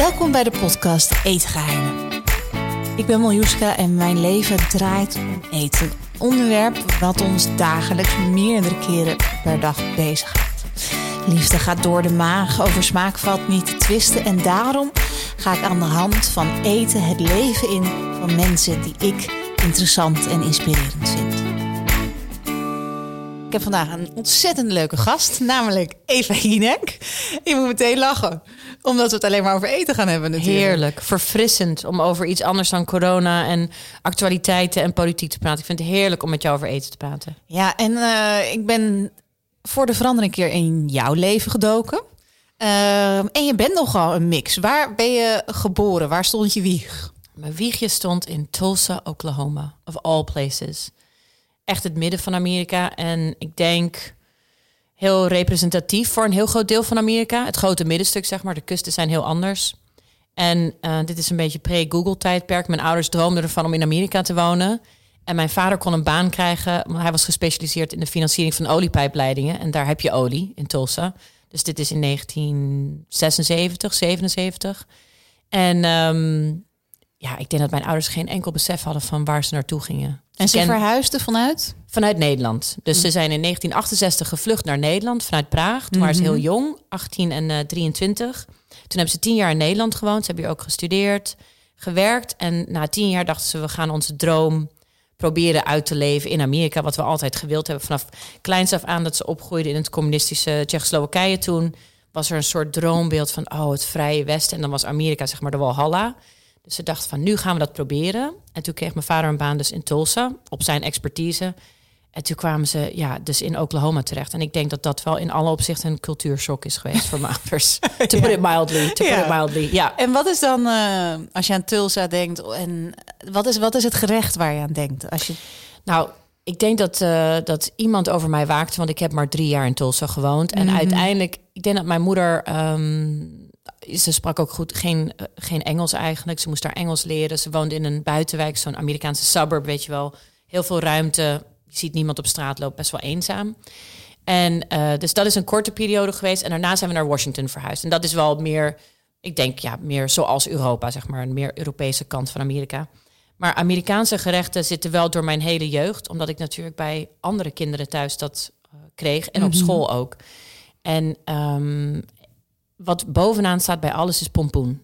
Welkom bij de podcast Eetgeheimen. Ik ben Miljuska en mijn leven draait om eten. Onderwerp wat ons dagelijks meerdere keren per dag bezighoudt. Liefde gaat door de maag, over smaak valt niet te twisten. En daarom ga ik aan de hand van eten het leven in van mensen die ik interessant en inspirerend vind. Ik heb vandaag een ontzettend leuke gast, namelijk Eva Hinek. Ik moet meteen lachen, omdat we het alleen maar over eten gaan hebben natuurlijk. Heerlijk, verfrissend om over iets anders dan corona en actualiteiten en politiek te praten. Ik vind het heerlijk om met jou over eten te praten. Ja, en uh, ik ben voor de verandering keer in jouw leven gedoken. Uh, en je bent nogal een mix. Waar ben je geboren? Waar stond je wieg? Mijn wiegje stond in Tulsa, Oklahoma, of all places. Echt het midden van Amerika. En ik denk heel representatief voor een heel groot deel van Amerika. Het grote middenstuk, zeg maar. De kusten zijn heel anders. En uh, dit is een beetje pre-Google-tijdperk. Mijn ouders droomden ervan om in Amerika te wonen. En mijn vader kon een baan krijgen, want hij was gespecialiseerd in de financiering van oliepijpleidingen. En daar heb je olie in Tulsa. Dus dit is in 1976, 77. En um, ja, ik denk dat mijn ouders geen enkel besef hadden van waar ze naartoe gingen. En ze verhuisden vanuit? Vanuit Nederland. Dus mm. ze zijn in 1968 gevlucht naar Nederland vanuit Praag. Toen waren ze heel jong, 18 en uh, 23. Toen hebben ze tien jaar in Nederland gewoond. Ze hebben hier ook gestudeerd, gewerkt. En na tien jaar dachten ze, we gaan onze droom proberen uit te leven in Amerika. Wat we altijd gewild hebben vanaf kleins af aan dat ze opgroeiden in het communistische Tsjechoslowakije toen. Was er een soort droombeeld van, oh, het vrije Westen. En dan was Amerika zeg maar de Walhalla. Dus ze dachten van, nu gaan we dat proberen. En toen kreeg mijn vader een baan dus in Tulsa, op zijn expertise. En toen kwamen ze ja, dus in Oklahoma terecht. En ik denk dat dat wel in alle opzichten een cultuurshock is geweest voor mijn ouders. To put it mildly. To ja. put it mildly. Ja. En wat is dan, uh, als je aan Tulsa denkt, en wat is, wat is het gerecht waar je aan denkt? Als je... Nou, ik denk dat, uh, dat iemand over mij waakte, want ik heb maar drie jaar in Tulsa gewoond. En mm -hmm. uiteindelijk, ik denk dat mijn moeder, um, ze sprak ook goed, geen, uh, geen Engels eigenlijk. Ze moest daar Engels leren. Ze woonde in een buitenwijk, zo'n Amerikaanse suburb, weet je wel. Heel veel ruimte, je ziet niemand op straat lopen, best wel eenzaam. En uh, dus dat is een korte periode geweest. En daarna zijn we naar Washington verhuisd. En dat is wel meer, ik denk ja, meer zoals Europa, zeg maar, een meer Europese kant van Amerika. Maar Amerikaanse gerechten zitten wel door mijn hele jeugd, omdat ik natuurlijk bij andere kinderen thuis dat uh, kreeg en op mm -hmm. school ook. En um, wat bovenaan staat bij alles is pompoen.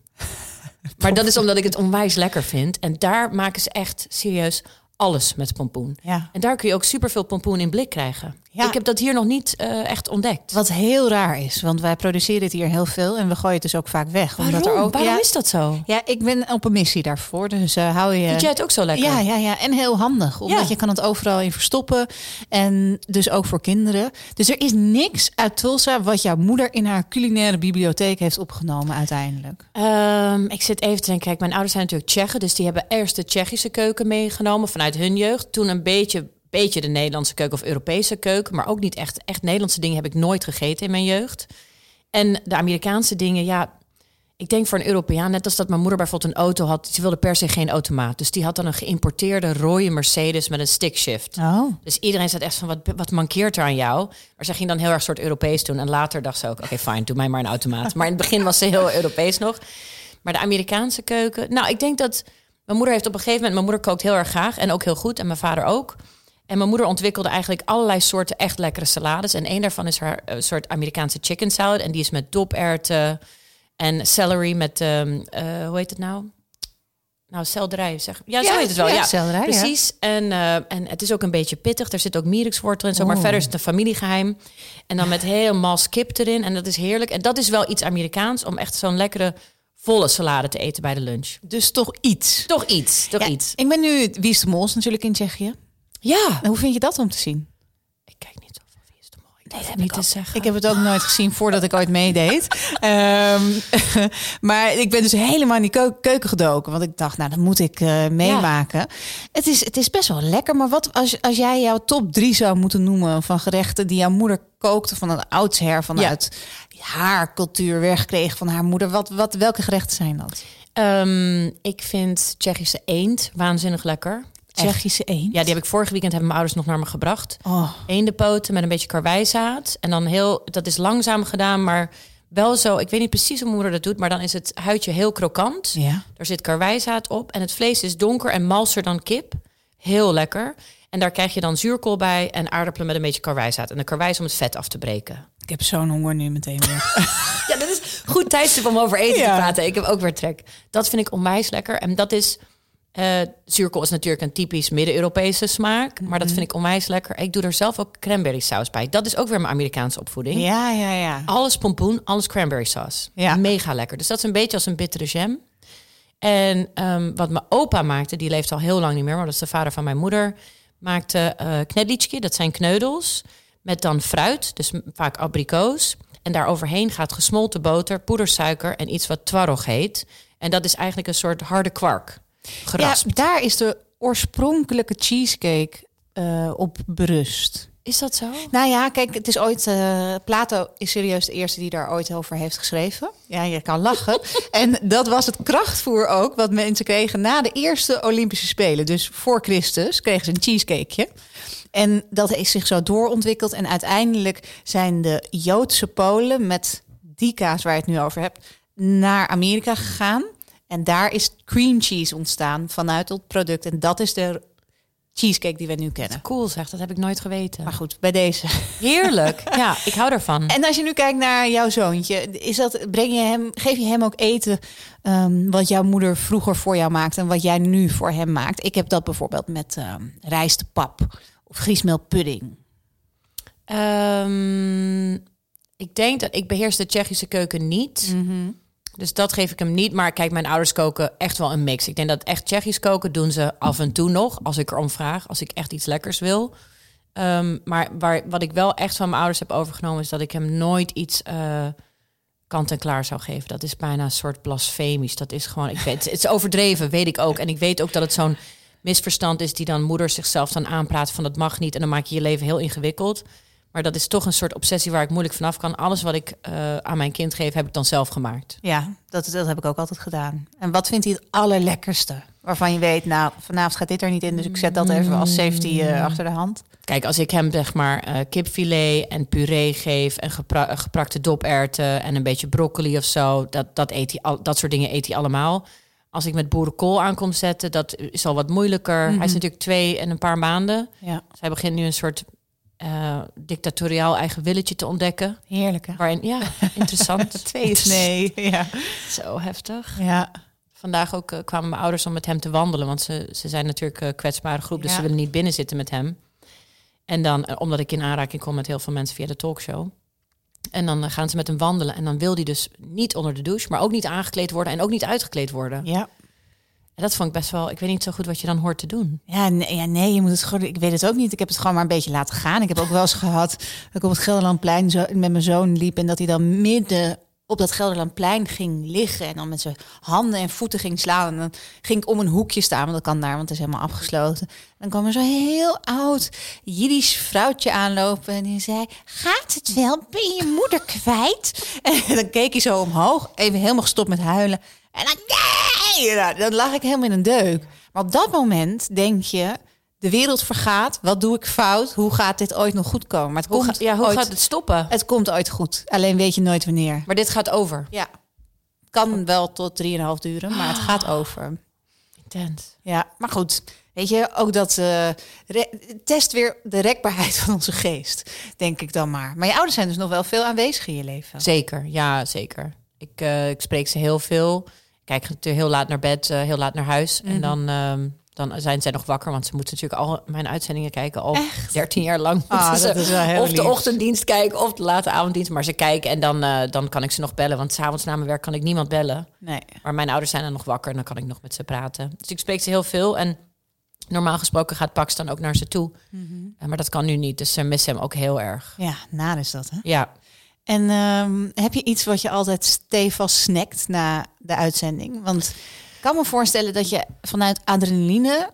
maar dat is omdat ik het onwijs lekker vind. En daar maken ze echt serieus alles met pompoen. Ja. En daar kun je ook superveel pompoen in blik krijgen. Ja. Ik heb dat hier nog niet uh, echt ontdekt. Wat heel raar is, want wij produceren het hier heel veel en we gooien het dus ook vaak weg. Waarom? Omdat er ook, Waarom ja, is dat zo? Ja, ik ben op een missie daarvoor, dus uh, hou je. Vind jij het ook zo lekker? Ja, ja, ja. En heel handig, omdat ja. je kan het overal in verstoppen en dus ook voor kinderen. Dus er is niks uit Tulsa wat jouw moeder in haar culinaire bibliotheek heeft opgenomen uiteindelijk. Um, ik zit even te denken, kijk, mijn ouders zijn natuurlijk Tsjechen, dus die hebben eerst de Tsjechische keuken meegenomen vanuit hun jeugd, toen een beetje beetje de Nederlandse keuken of Europese keuken, maar ook niet echt, echt Nederlandse dingen heb ik nooit gegeten in mijn jeugd. En de Amerikaanse dingen, ja, ik denk voor een Europeaan, net als dat mijn moeder bijvoorbeeld een auto had, ze wilde per se geen automaat. Dus die had dan een geïmporteerde rode Mercedes met een stickshift. Oh. Dus iedereen zat echt van, wat, wat mankeert er aan jou? Maar ze ging dan heel erg soort Europees doen. En later dacht ze ook, oké, okay, fijn, doe mij maar een automaat. Maar in het begin was ze heel Europees nog. Maar de Amerikaanse keuken, nou, ik denk dat mijn moeder heeft op een gegeven moment, mijn moeder kookt heel erg graag en ook heel goed. En mijn vader ook. En mijn moeder ontwikkelde eigenlijk allerlei soorten echt lekkere salades. En één daarvan is haar uh, soort Amerikaanse chicken salad. En die is met doperwten en celery met, um, uh, hoe heet het nou? Nou, selderij, zeg. Ja, zo ja, heet het wel. Ja, Ja, selderij, precies. Ja. En, uh, en het is ook een beetje pittig. Er zit ook mierikswortel en zo. Oh. Maar verder is het een familiegeheim. En dan met helemaal kip erin. En dat is heerlijk. En dat is wel iets Amerikaans om echt zo'n lekkere volle salade te eten bij de lunch. Dus toch iets. Toch iets, toch iets. Ik ben nu Wie is de Mols natuurlijk in Tsjechië. Ja. En hoe vind je dat om te zien? Ik kijk niet zoveel Wie is de Mol. Ik nee, dat heb niet ik te zeggen. Ik heb het ook nooit gezien voordat ik ooit meedeed. um, maar ik ben dus helemaal in die keuken, gedoken. Want ik dacht, nou, dat moet ik uh, meemaken. Ja. Het, is, het is best wel lekker. Maar wat als, als jij jouw top drie zou moeten noemen van gerechten die jouw moeder kookte van een oudsher vanuit ja. haar cultuur wegkreeg van haar moeder. Wat, wat, welke gerechten zijn dat? Um, ik vind Tsjechische eend waanzinnig lekker. Tsjechische eend? Ja, die heb ik vorig weekend hebben mijn ouders nog naar me gebracht. Oh. Eendenpoten met een beetje karwijzaad. En dan heel, dat is langzaam gedaan, maar Wel zo, ik weet niet precies hoe moeder dat doet, maar dan is het huidje heel krokant. Ja. Daar zit karwijzaad op en het vlees is donker en malser dan kip. Heel lekker. En daar krijg je dan zuurkool bij en aardappelen met een beetje karwijzaad. En de karwei is om het vet af te breken. Ik heb zo'n honger nu meteen weer. Ja, dat is goed tijdstip om over eten Ja. te praten. Ik heb ook weer trek. Dat vind ik onwijs lekker. En dat is... eh zuurkool is natuurlijk een typisch Midden-Europese smaak. Maar dat vind ik onwijs lekker. Ik doe er zelf ook cranberry saus bij. Dat is ook weer mijn Amerikaanse opvoeding. ja, ja, ja. Alles pompoen, alles cranberry sauce. Ja. Mega lekker. Dus dat is een beetje als een bittere jam. En ehm, wat mijn opa maakte, die leeft al heel lang niet meer, maar dat is de vader van mijn moeder, maakte knedlichki, dat zijn kneudels, met dan fruit, dus vaak abrikoos. En daaroverheen gaat gesmolten boter, poedersuiker en iets wat twarog heet. En dat is eigenlijk een soort harde kwark. Ja, daar is de oorspronkelijke cheesecake eh, op berust. Is dat zo? Nou ja, kijk, het is ooit. eh, Plato is serieus de eerste die daar ooit over heeft geschreven. Ja, je kan lachen. en dat was het krachtvoer ook, wat mensen kregen na de eerste Olympische Spelen. Dus voor Christus kregen ze een cheesecakeje. En dat is zich zo doorontwikkeld. En uiteindelijk zijn de Joodse Polen met die kaas waar je het nu over hebt, naar Amerika gegaan. En daar is cream cheese ontstaan vanuit dat product. En dat is de cheesecake die we nu kennen. Cool zeg, dat heb ik nooit geweten. Maar goed, bij deze. Heerlijk. Ja, ik hou daarvan. En als je nu kijkt naar jouw zoontje, is dat, breng je hem, geef je hem ook eten ehm, wat jouw moeder vroeger voor jou maakte en wat jij nu voor hem maakt? Ik heb dat bijvoorbeeld met ehm rijstepap of griesmeelpudding. Ehm, ik denk dat ik beheers de Tsjechische keuken niet. Dus dat geef ik hem niet. Maar kijk, mijn ouders koken echt wel een mix. Ik denk dat echt Tsjechisch koken doen ze af en toe nog. Als ik erom vraag. Als ik echt iets lekkers wil. Ehm, maar waar, wat ik wel echt van mijn ouders heb overgenomen... is dat ik hem nooit iets eh, kant-en-klaar zou geven. Dat is bijna een soort blasfemisch. Dat is gewoon... Ik weet, het is overdreven, weet ik ook. En ik weet ook dat het zo'n misverstand is... die dan moeders zichzelf dan aanpraten van... dat mag niet en dan maak je je leven heel ingewikkeld... Maar dat is toch een soort obsessie waar ik moeilijk vanaf kan. Alles wat ik eh, aan mijn kind geef, heb ik dan zelf gemaakt. Ja, dat, dat heb ik ook altijd gedaan. En wat vindt hij het allerlekkerste? Waarvan je weet, nou, vanavond gaat dit er niet in, dus ik zet dat even als safety eh, achter de hand. Kijk, als ik hem zeg maar eh, kipfilet en puree geef en gepra- geprakte doperwten en een beetje broccoli of zo, dat, dat, eet hij al, dat soort dingen eet hij allemaal. Als ik met boerenkool aan kom zetten, dat is al wat moeilijker. Hij is natuurlijk twee en een paar maanden. Ja, Dus hij begint nu een soort eh, dictatoriaal eigen willetje te ontdekken. heerlijk hè? Waarin, ja, interessant. Twee is nee. Ja. Zo heftig. ja. Vandaag ook eh, kwamen mijn ouders om met hem te wandelen. Want ze, ze zijn natuurlijk een kwetsbare groep. Dus Ja. ze willen niet binnen zitten met hem. En dan, eh, omdat ik in aanraking kom met heel veel mensen via de talkshow. En dan eh, gaan ze met hem wandelen. En dan wil hij dus niet onder de douche. Maar ook niet aangekleed worden. En ook niet uitgekleed worden. Ja. En dat vond ik best wel... Ik weet niet zo goed wat je dan hoort te doen. Ja nee, ja, nee, je moet het gewoon. Ik weet het ook niet. Ik heb het gewoon maar een beetje laten gaan. Ik heb ook wel eens gehad dat ik op het Gelderlandplein zo, met mijn zoon liep en dat hij dan midden op dat Gelderlandplein ging liggen en dan met zijn handen en voeten ging slaan. En dan ging ik om een hoekje staan, want dat kan daar, want het is helemaal afgesloten. Dan kwam er zo'n heel oud Jiddisch vrouwtje aanlopen en die zei: Gaat het wel? Ben je moeder kwijt? En dan keek hij zo omhoog, even helemaal gestopt met huilen. En dan, nee! Dan lag ik helemaal in een deuk. Maar op dat moment denk je, de wereld vergaat. Wat doe ik fout? Hoe gaat dit ooit nog goed komen? Maar het, Hoe, komt, ga- ja, hoe ooit, gaat het stoppen? het komt ooit goed. Alleen weet je nooit wanneer. Maar dit gaat over. Ja. Kan wel tot 3,5 duren, maar het gaat over. Intens. Ja, maar goed. Weet je, ook dat re- test weer de rekbaarheid van onze geest, denk ik dan maar. Maar je ouders zijn dus nog wel veel aanwezig in je leven. Zeker, ja, zeker. Ik, eh, ik spreek ze heel veel. Kijk natuurlijk heel laat naar bed, eh, heel laat naar huis. Mhm. En dan, ehm, dan zijn zij nog wakker, want ze moeten natuurlijk al mijn uitzendingen kijken. Al 13 jaar lang. Ah, dat is wel heel of de lief. ochtenddienst kijken of de late avonddienst. Maar ze kijken en dan, eh, dan kan ik ze nog bellen. Want s'avonds na mijn werk kan ik niemand bellen. Nee. Maar mijn ouders zijn dan nog wakker en dan kan ik nog met ze praten. Dus ik spreek ze heel veel. En normaal gesproken gaat Pax dan ook naar ze toe. Mhm. Eh, maar dat kan nu niet, dus ze missen hem ook heel erg. Ja, naar is dat, hè? Ja, En ehm, heb je iets wat je altijd stevast snackt na de uitzending? Want ik kan me voorstellen dat je vanuit adrenaline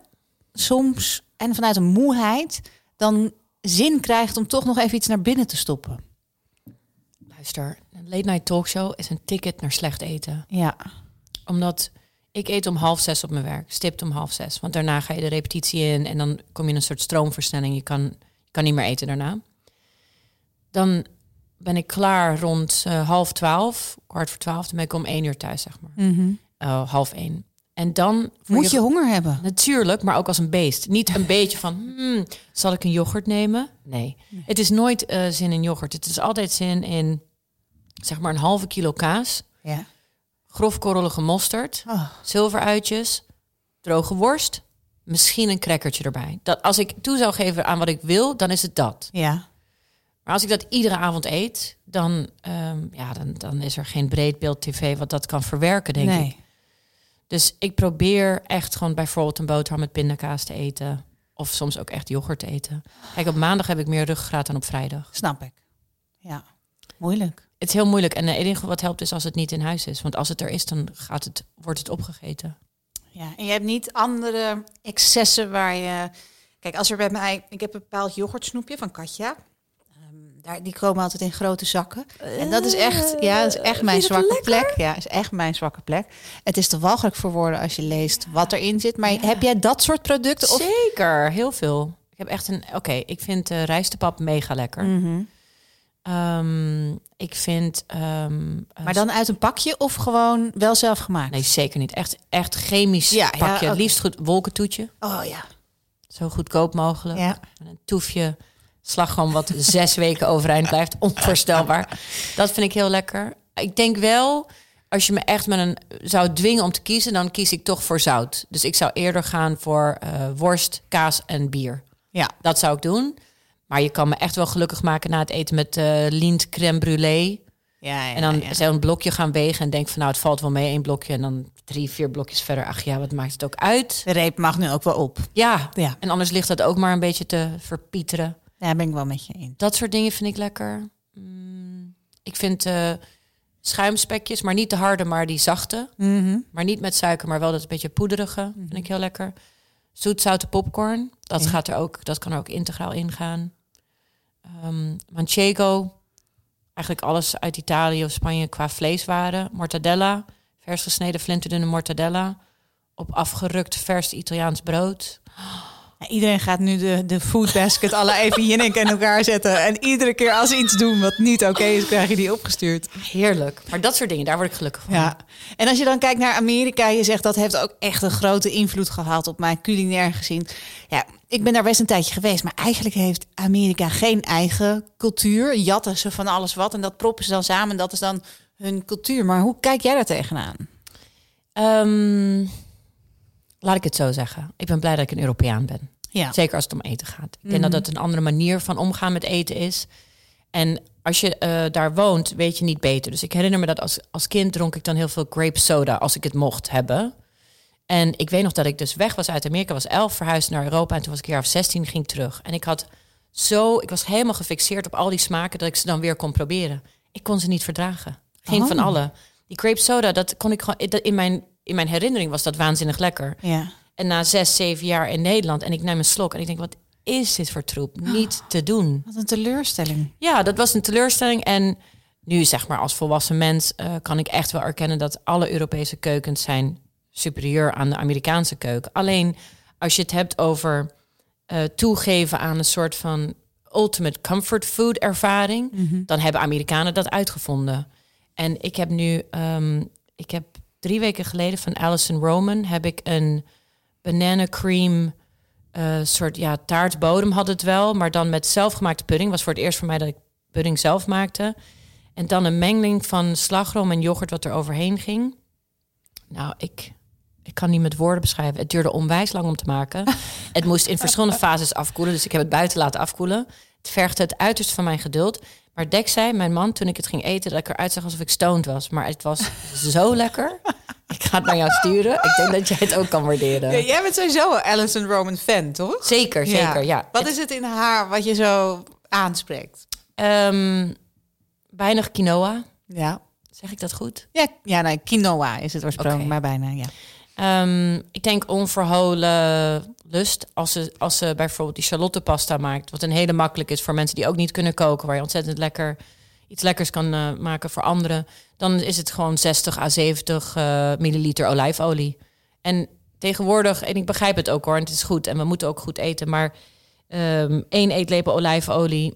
soms en vanuit een moeheid dan zin krijgt om toch nog even iets naar binnen te stoppen. luister. Een late night talkshow is een ticket naar slecht eten. Ja, Omdat ik eet om half zes op mijn werk, stipt om half zes. Want daarna ga je de repetitie in en dan kom je in een soort stroomversnelling. Je kan, je kan niet meer eten daarna. Dan ben ik klaar rond uh, half twaalf, kwart voor twaalf. Dan ben ik om één uur thuis, zeg maar. Mhm. Uh, half één. En dan moet je, honger hebben. Natuurlijk, maar ook als een beest. Niet een beetje van, hmm, zal ik een yoghurt nemen? Nee. Het is nooit uh, zin in yoghurt. Het is altijd zin in, zeg maar, een halve kilo kaas. Ja. Grofkorrelige mosterd. Oh. Zilveruitjes. Droge worst. Misschien een crackertje erbij. Dat als ik toe zou geven aan wat ik wil, dan is het dat. Ja. Maar als ik dat iedere avond eet, dan, um, ja, dan, dan is er geen breedbeeld tv wat dat kan verwerken, denk nee. ik. Dus ik probeer echt gewoon bijvoorbeeld een boterham met pindakaas te eten. Of soms ook echt yoghurt te eten. Kijk, op maandag heb ik meer ruggengraat dan op vrijdag. Snap ik. Ja, moeilijk. Het is heel moeilijk. En het enige wat helpt is als het niet in huis is. Want als het er is, dan gaat het, wordt het opgegeten. Ja, en je hebt niet andere excessen waar je... Kijk, als er bij mij... Ik heb een bepaald yoghurtsnoepje van Katja. Daar, die komen altijd in grote zakken. En dat is echt, ja, dat is echt mijn zwakke plek. Ja, is echt mijn zwakke plek. Het is te walgelijk voor woorden als je leest wat erin zit. Maar ja. heb jij dat soort producten? Of? Zeker, heel veel. Ik heb echt een... Oké, ik vind uh, rijstepap mega lekker. Mm -hmm. um, ik vind... Um, maar dan uit een pakje of gewoon wel zelf gemaakt? Nee, zeker niet. Echt, echt chemisch ja, pakje. Ja, okay. Liefst goed wolkentoetje. Oh ja. Zo goedkoop mogelijk. Ja. En een toefje slagroom wat zes weken overeind blijft. Onvoorstelbaar. Dat vind ik heel lekker. Ik denk wel, als je me echt met een zou dwingen om te kiezen, dan kies ik toch voor zout. Dus ik zou eerder gaan voor uh, worst, kaas en bier. Ja. Dat zou ik doen. Maar je kan me echt wel gelukkig maken na het eten met uh, lint crème brûlée. Ja, ja, en dan ja. zo'n blokje gaan wegen en denk van nou, het valt wel mee, één blokje. En dan drie, vier blokjes verder. Ach ja, wat maakt het ook uit? De reep mag nu ook wel op. Ja, Ja. en anders ligt dat ook maar een beetje te verpieteren. Ja, ben ik wel met je in. Dat soort dingen vind ik lekker. Mm, ik vind uh, schuimspekjes, maar niet de harde, maar die zachte. Mhm. Maar niet met suiker, maar wel dat een beetje poederige. Vind ik heel lekker. Zoetzoute popcorn. Dat gaat er ook, dat kan er ook integraal ingaan. Ehm manchego. Eigenlijk alles uit Italië of Spanje qua vleeswaren. Mortadella. Vers gesneden flinterdunne mortadella. Op afgerukt vers Italiaans brood. Iedereen gaat nu de, de food basket alle even Jinek in elkaar zetten. En iedere keer als ze iets doen wat niet oké is, krijg je die opgestuurd. Heerlijk. Maar dat soort dingen, daar word ik gelukkig van. Ja. En als je dan kijkt naar Amerika, je zegt dat heeft ook echt een grote invloed gehad op mij culinair gezien. Ja, ik ben daar best een tijdje geweest, maar eigenlijk heeft Amerika geen eigen cultuur. Jatten ze van alles wat en dat proppen ze dan samen. Dat is dan hun cultuur. Maar hoe kijk jij daar tegenaan? Ehm, laat ik het zo zeggen. Ik ben blij dat ik een Europeaan ben. Ja. Zeker als het om eten gaat. Ik denk Mhm. dat dat een andere manier van omgaan met eten is. En als je eh, daar woont, weet je niet beter. Dus ik herinner me dat als, als kind dronk ik dan heel veel grape soda als ik het mocht hebben. En ik weet nog dat ik dus weg was uit Amerika, was elf, verhuisd naar Europa. En toen was ik een jaar of 16, ging ik terug. En ik had zo, ik was helemaal gefixeerd op al die smaken dat ik ze dan weer kon proberen. Ik kon ze niet verdragen. Geen Oh. van alle. Die grape soda, dat kon ik gewoon, in mijn, in mijn herinnering was dat waanzinnig lekker. Ja. En na zes, zeven jaar in Nederland en ik neem een slok en ik denk, wat is dit voor troep? Niet te doen. Wat een teleurstelling. Ja, dat was een teleurstelling. En nu, zeg maar, als volwassen mens eh, kan ik echt wel erkennen dat alle Europese keukens zijn superieur aan de Amerikaanse keuken. Alleen als je het hebt over eh, toegeven aan een soort van ultimate comfort food ervaring, dan hebben Amerikanen dat uitgevonden. En ik heb nu, ehm, ik heb drie weken geleden van Alison Roman heb ik een banana cream eh, soort ja taartbodem had het wel, maar dan met zelfgemaakte pudding. Was voor het eerst voor mij dat ik pudding zelf maakte. En dan een mengeling van slagroom en yoghurt wat er overheen ging. Nou, ik, ik kan niet met woorden beschrijven. Het duurde onwijs lang om te maken. het moest in verschillende fases afkoelen, dus ik heb het buiten laten afkoelen. Het vergde het uiterste van mijn geduld. Maar Dek zei, mijn man, toen ik het ging eten, dat ik eruit zag alsof ik stoned was. Maar het was zo lekker. Ik ga het naar jou sturen. Ik denk dat jij het ook kan waarderen. Ja, jij bent sowieso een Alison Roman fan, toch? Zeker, zeker, ja. Wat is het in haar wat je zo aanspreekt? Ehm, weinig quinoa. Ja. Zeg ik dat goed? Ja, ja nee, quinoa is het oorspronkelijk, maar bijna, ja. Ehm, ik denk onverholen Als ze, als ze bijvoorbeeld die charlotte pasta maakt. Wat een hele makkelijk is voor mensen die ook niet kunnen koken. Waar je ontzettend lekker iets lekkers kan eh, maken voor anderen. Dan is het gewoon 60 à 70 eh, milliliter olijfolie. En tegenwoordig, en ik begrijp het ook hoor. En het is goed en we moeten ook goed eten. Maar ehm één eetlepel olijfolie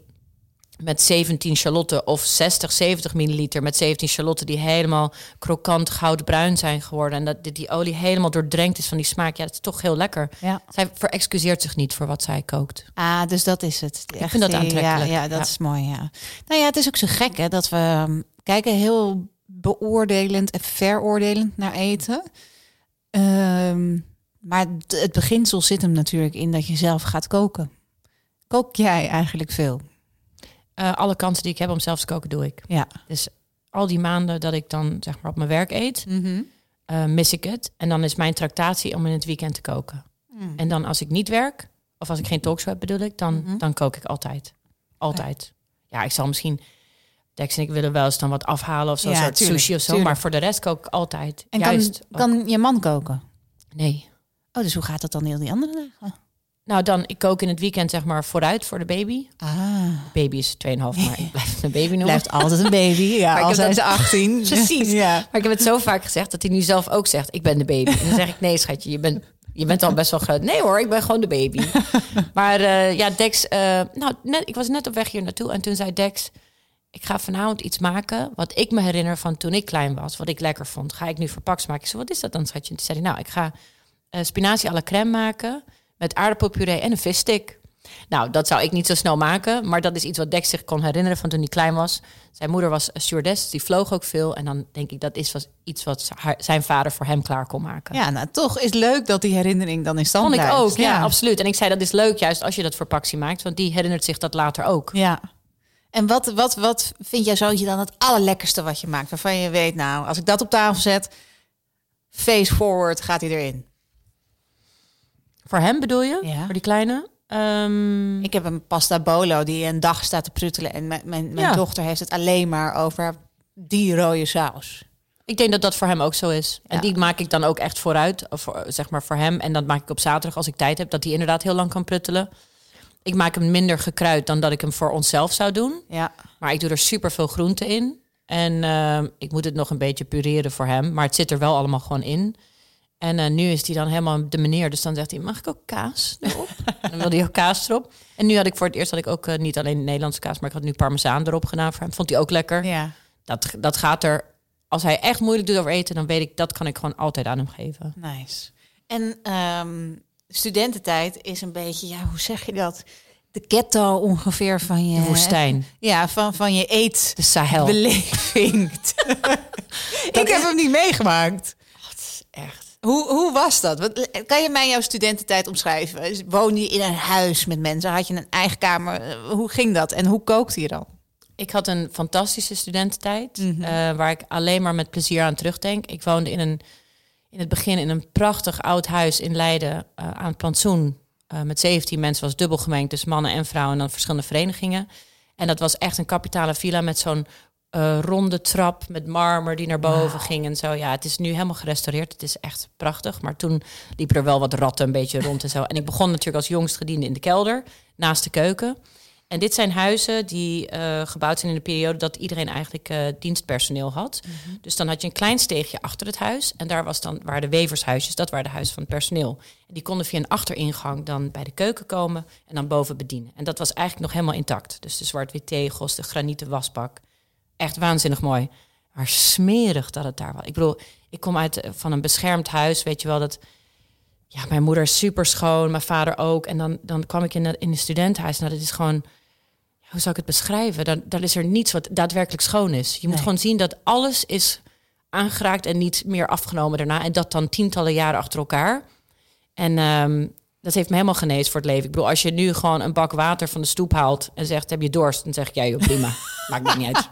met 17 Charlotte of 60, 70 milliliter met 17 Charlotte die helemaal krokant goudbruin zijn geworden en dat die, die olie helemaal doordrenkt is van die smaak. Ja, dat is toch heel lekker. Ja. Zij verexcuseert zich niet voor wat zij kookt. Ah, dus dat is het. Ik vind dat aantrekkelijk. Ja, ja dat Ja. is mooi, ja. Nou ja, het is ook zo gek hè, dat we um, kijken heel beoordelend en veroordelend naar eten. Ehm, maar het beginsel zit hem natuurlijk in dat je zelf gaat koken. Kook jij eigenlijk veel? Eh, alle kansen die ik heb om zelf te koken, doe ik. Ja. Dus al die maanden dat ik dan zeg maar op mijn werk eet, eh, mis ik het. En dan is mijn tractatie om in het weekend te koken. En dan als ik niet werk, of als ik geen talkshow heb bedoel ik, dan, Mhm. dan kook ik altijd. Altijd. Ja, ik zal misschien... Dex en ik willen wel eens dan wat afhalen of zo, Ja, soort tuurlijk, sushi of zo. tuurlijk. Maar voor de rest kook ik altijd. En Juist. kan, kan je man koken? Nee. Oh, dus hoe gaat dat dan heel die andere dagen? Nou, dan, ik kook in het weekend zeg maar vooruit voor de baby. Ah, Baby is 2,5, maar ik blijf een baby noemen. blijft altijd een baby. Ja, Maar al heb zijn dat- ze 18. Precies. Ja. Maar ik heb het zo vaak gezegd dat hij nu zelf ook zegt: Ik ben de baby. En dan zeg ik: Nee, schatje, je bent, je bent al best wel groot. Nee hoor, ik ben gewoon de baby. maar eh, ja, Dex, eh, nou, net, ik was net op weg hier naartoe en toen zei Dex: Ik ga vanavond iets maken wat ik me herinner van toen ik klein was, wat ik lekker vond. Ga ik nu verpaks maken? Ik zei: Wat is dat dan, schatje? En toen zei hij: Nou, ik ga eh, spinazie à la crème maken met aardappelpuree en een visstick. Nou, dat zou ik niet zo snel maken, maar dat is iets wat Dex zich kon herinneren van toen hij klein was. Zijn moeder was stewardess, die vloog ook veel. En dan denk ik dat is was iets wat zijn vader voor hem klaar kon maken. ja, nou toch is leuk dat die herinnering dan in stand Vond ik ook, ja. absoluut. En ik zei dat is leuk juist als je dat voor Paxi maakt, want die herinnert zich dat later ook. Ja. En wat, wat, wat vind jij zoontje dan het allerlekkerste wat je maakt? Waarvan je weet, nou, als ik dat op tafel zet, face forward gaat hij erin. Voor hem bedoel je? Ja. Voor die kleine? Ehm, Ik heb een pasta bolo die een dag staat te pruttelen. En mijn, mijn, mijn Ja. dochter heeft het alleen maar over die rode saus. Ik denk dat dat voor hem ook zo is. En die maak ik dan ook echt vooruit, of voor, zeg maar voor hem. En dat maak ik op zaterdag als ik tijd heb, dat hij inderdaad heel lang kan pruttelen. Ik maak hem minder gekruid dan dat ik hem voor onszelf zou doen. Ja. Maar ik doe er super veel groente in. En ehm, ik moet het nog een beetje pureren voor hem. Maar het zit er wel allemaal gewoon in. En eh, nu is hij dan helemaal de meneer. Dus dan zegt hij, mag ik ook kaas erop? Dan wil hij ook kaas erop. En nu had ik voor het eerst had ik ook eh, niet alleen Nederlandse kaas... maar ik had nu parmezaan erop gedaan voor hem. Vond hij ook lekker. ja. Dat, dat gaat er... Als hij echt moeilijk doet over eten... dan weet ik, dat kan ik gewoon altijd aan hem geven. Nice. En ehm, studententijd is een beetje, ja, hoe zeg je dat? De ghetto ongeveer van je... De woestijn, Ja, van, van je eet. de Sahel. beleving. ik heb hem niet meegemaakt. Echt. Hoe, hoe was dat? Wat, kan je mij jouw studententijd omschrijven? Woonde je in een huis met mensen? Had je een eigen kamer? Eh, Hoe ging dat? En hoe kookte je dan? Ik had een fantastische studententijd, Mhm. eh, waar ik alleen maar met plezier aan terugdenk. Ik woonde in, een, in het begin in een prachtig oud huis in Leiden eh, aan het plantsoen. eh, met 17 mensen was dubbel gemengd, dus mannen en vrouwen en dan verschillende verenigingen. En dat was echt een kapitale villa met zo'n eh, ronde trap met marmer die naar boven ging en zo. Ja, het is nu helemaal gerestaureerd. Het is echt prachtig. Maar toen liepen er wel wat ratten een beetje rond en zo. En ik begon natuurlijk als jongstgediende in de kelder, naast de keuken. En dit zijn huizen die eh, gebouwd zijn in de periode dat iedereen eigenlijk eh, dienstpersoneel had. Dus dan had je een klein steegje achter het huis. En daar was dan, waren de wevershuisjes, dat waren de huizen van het personeel. En die konden via een achteringang dan bij de keuken komen en dan boven bedienen. En dat was eigenlijk nog helemaal intact. Dus de zwart-wit tegels, de granieten wasbak. Echt waanzinnig mooi. Maar smerig dat het daar was. Ik bedoel, ik kom uit eh, van een beschermd huis, weet je wel, dat... Ja, mijn moeder is super schoon, mijn vader ook. En dan, dan kwam ik in, de, in een studentenhuis. Nou, dat is gewoon hoe zou ik het beschrijven? Dan, dan is er niets wat daadwerkelijk schoon is. Je moet Nee. gewoon zien dat alles is aangeraakt en niet meer afgenomen daarna. En dat dan tientallen jaren achter elkaar. En ehm, dat heeft me helemaal genezen voor het leven. Ik bedoel, als je nu gewoon een bak water van de stoep haalt en zegt: Heb je dorst? Dan zeg ik: Ja, joh, prima. Maakt me niet uit.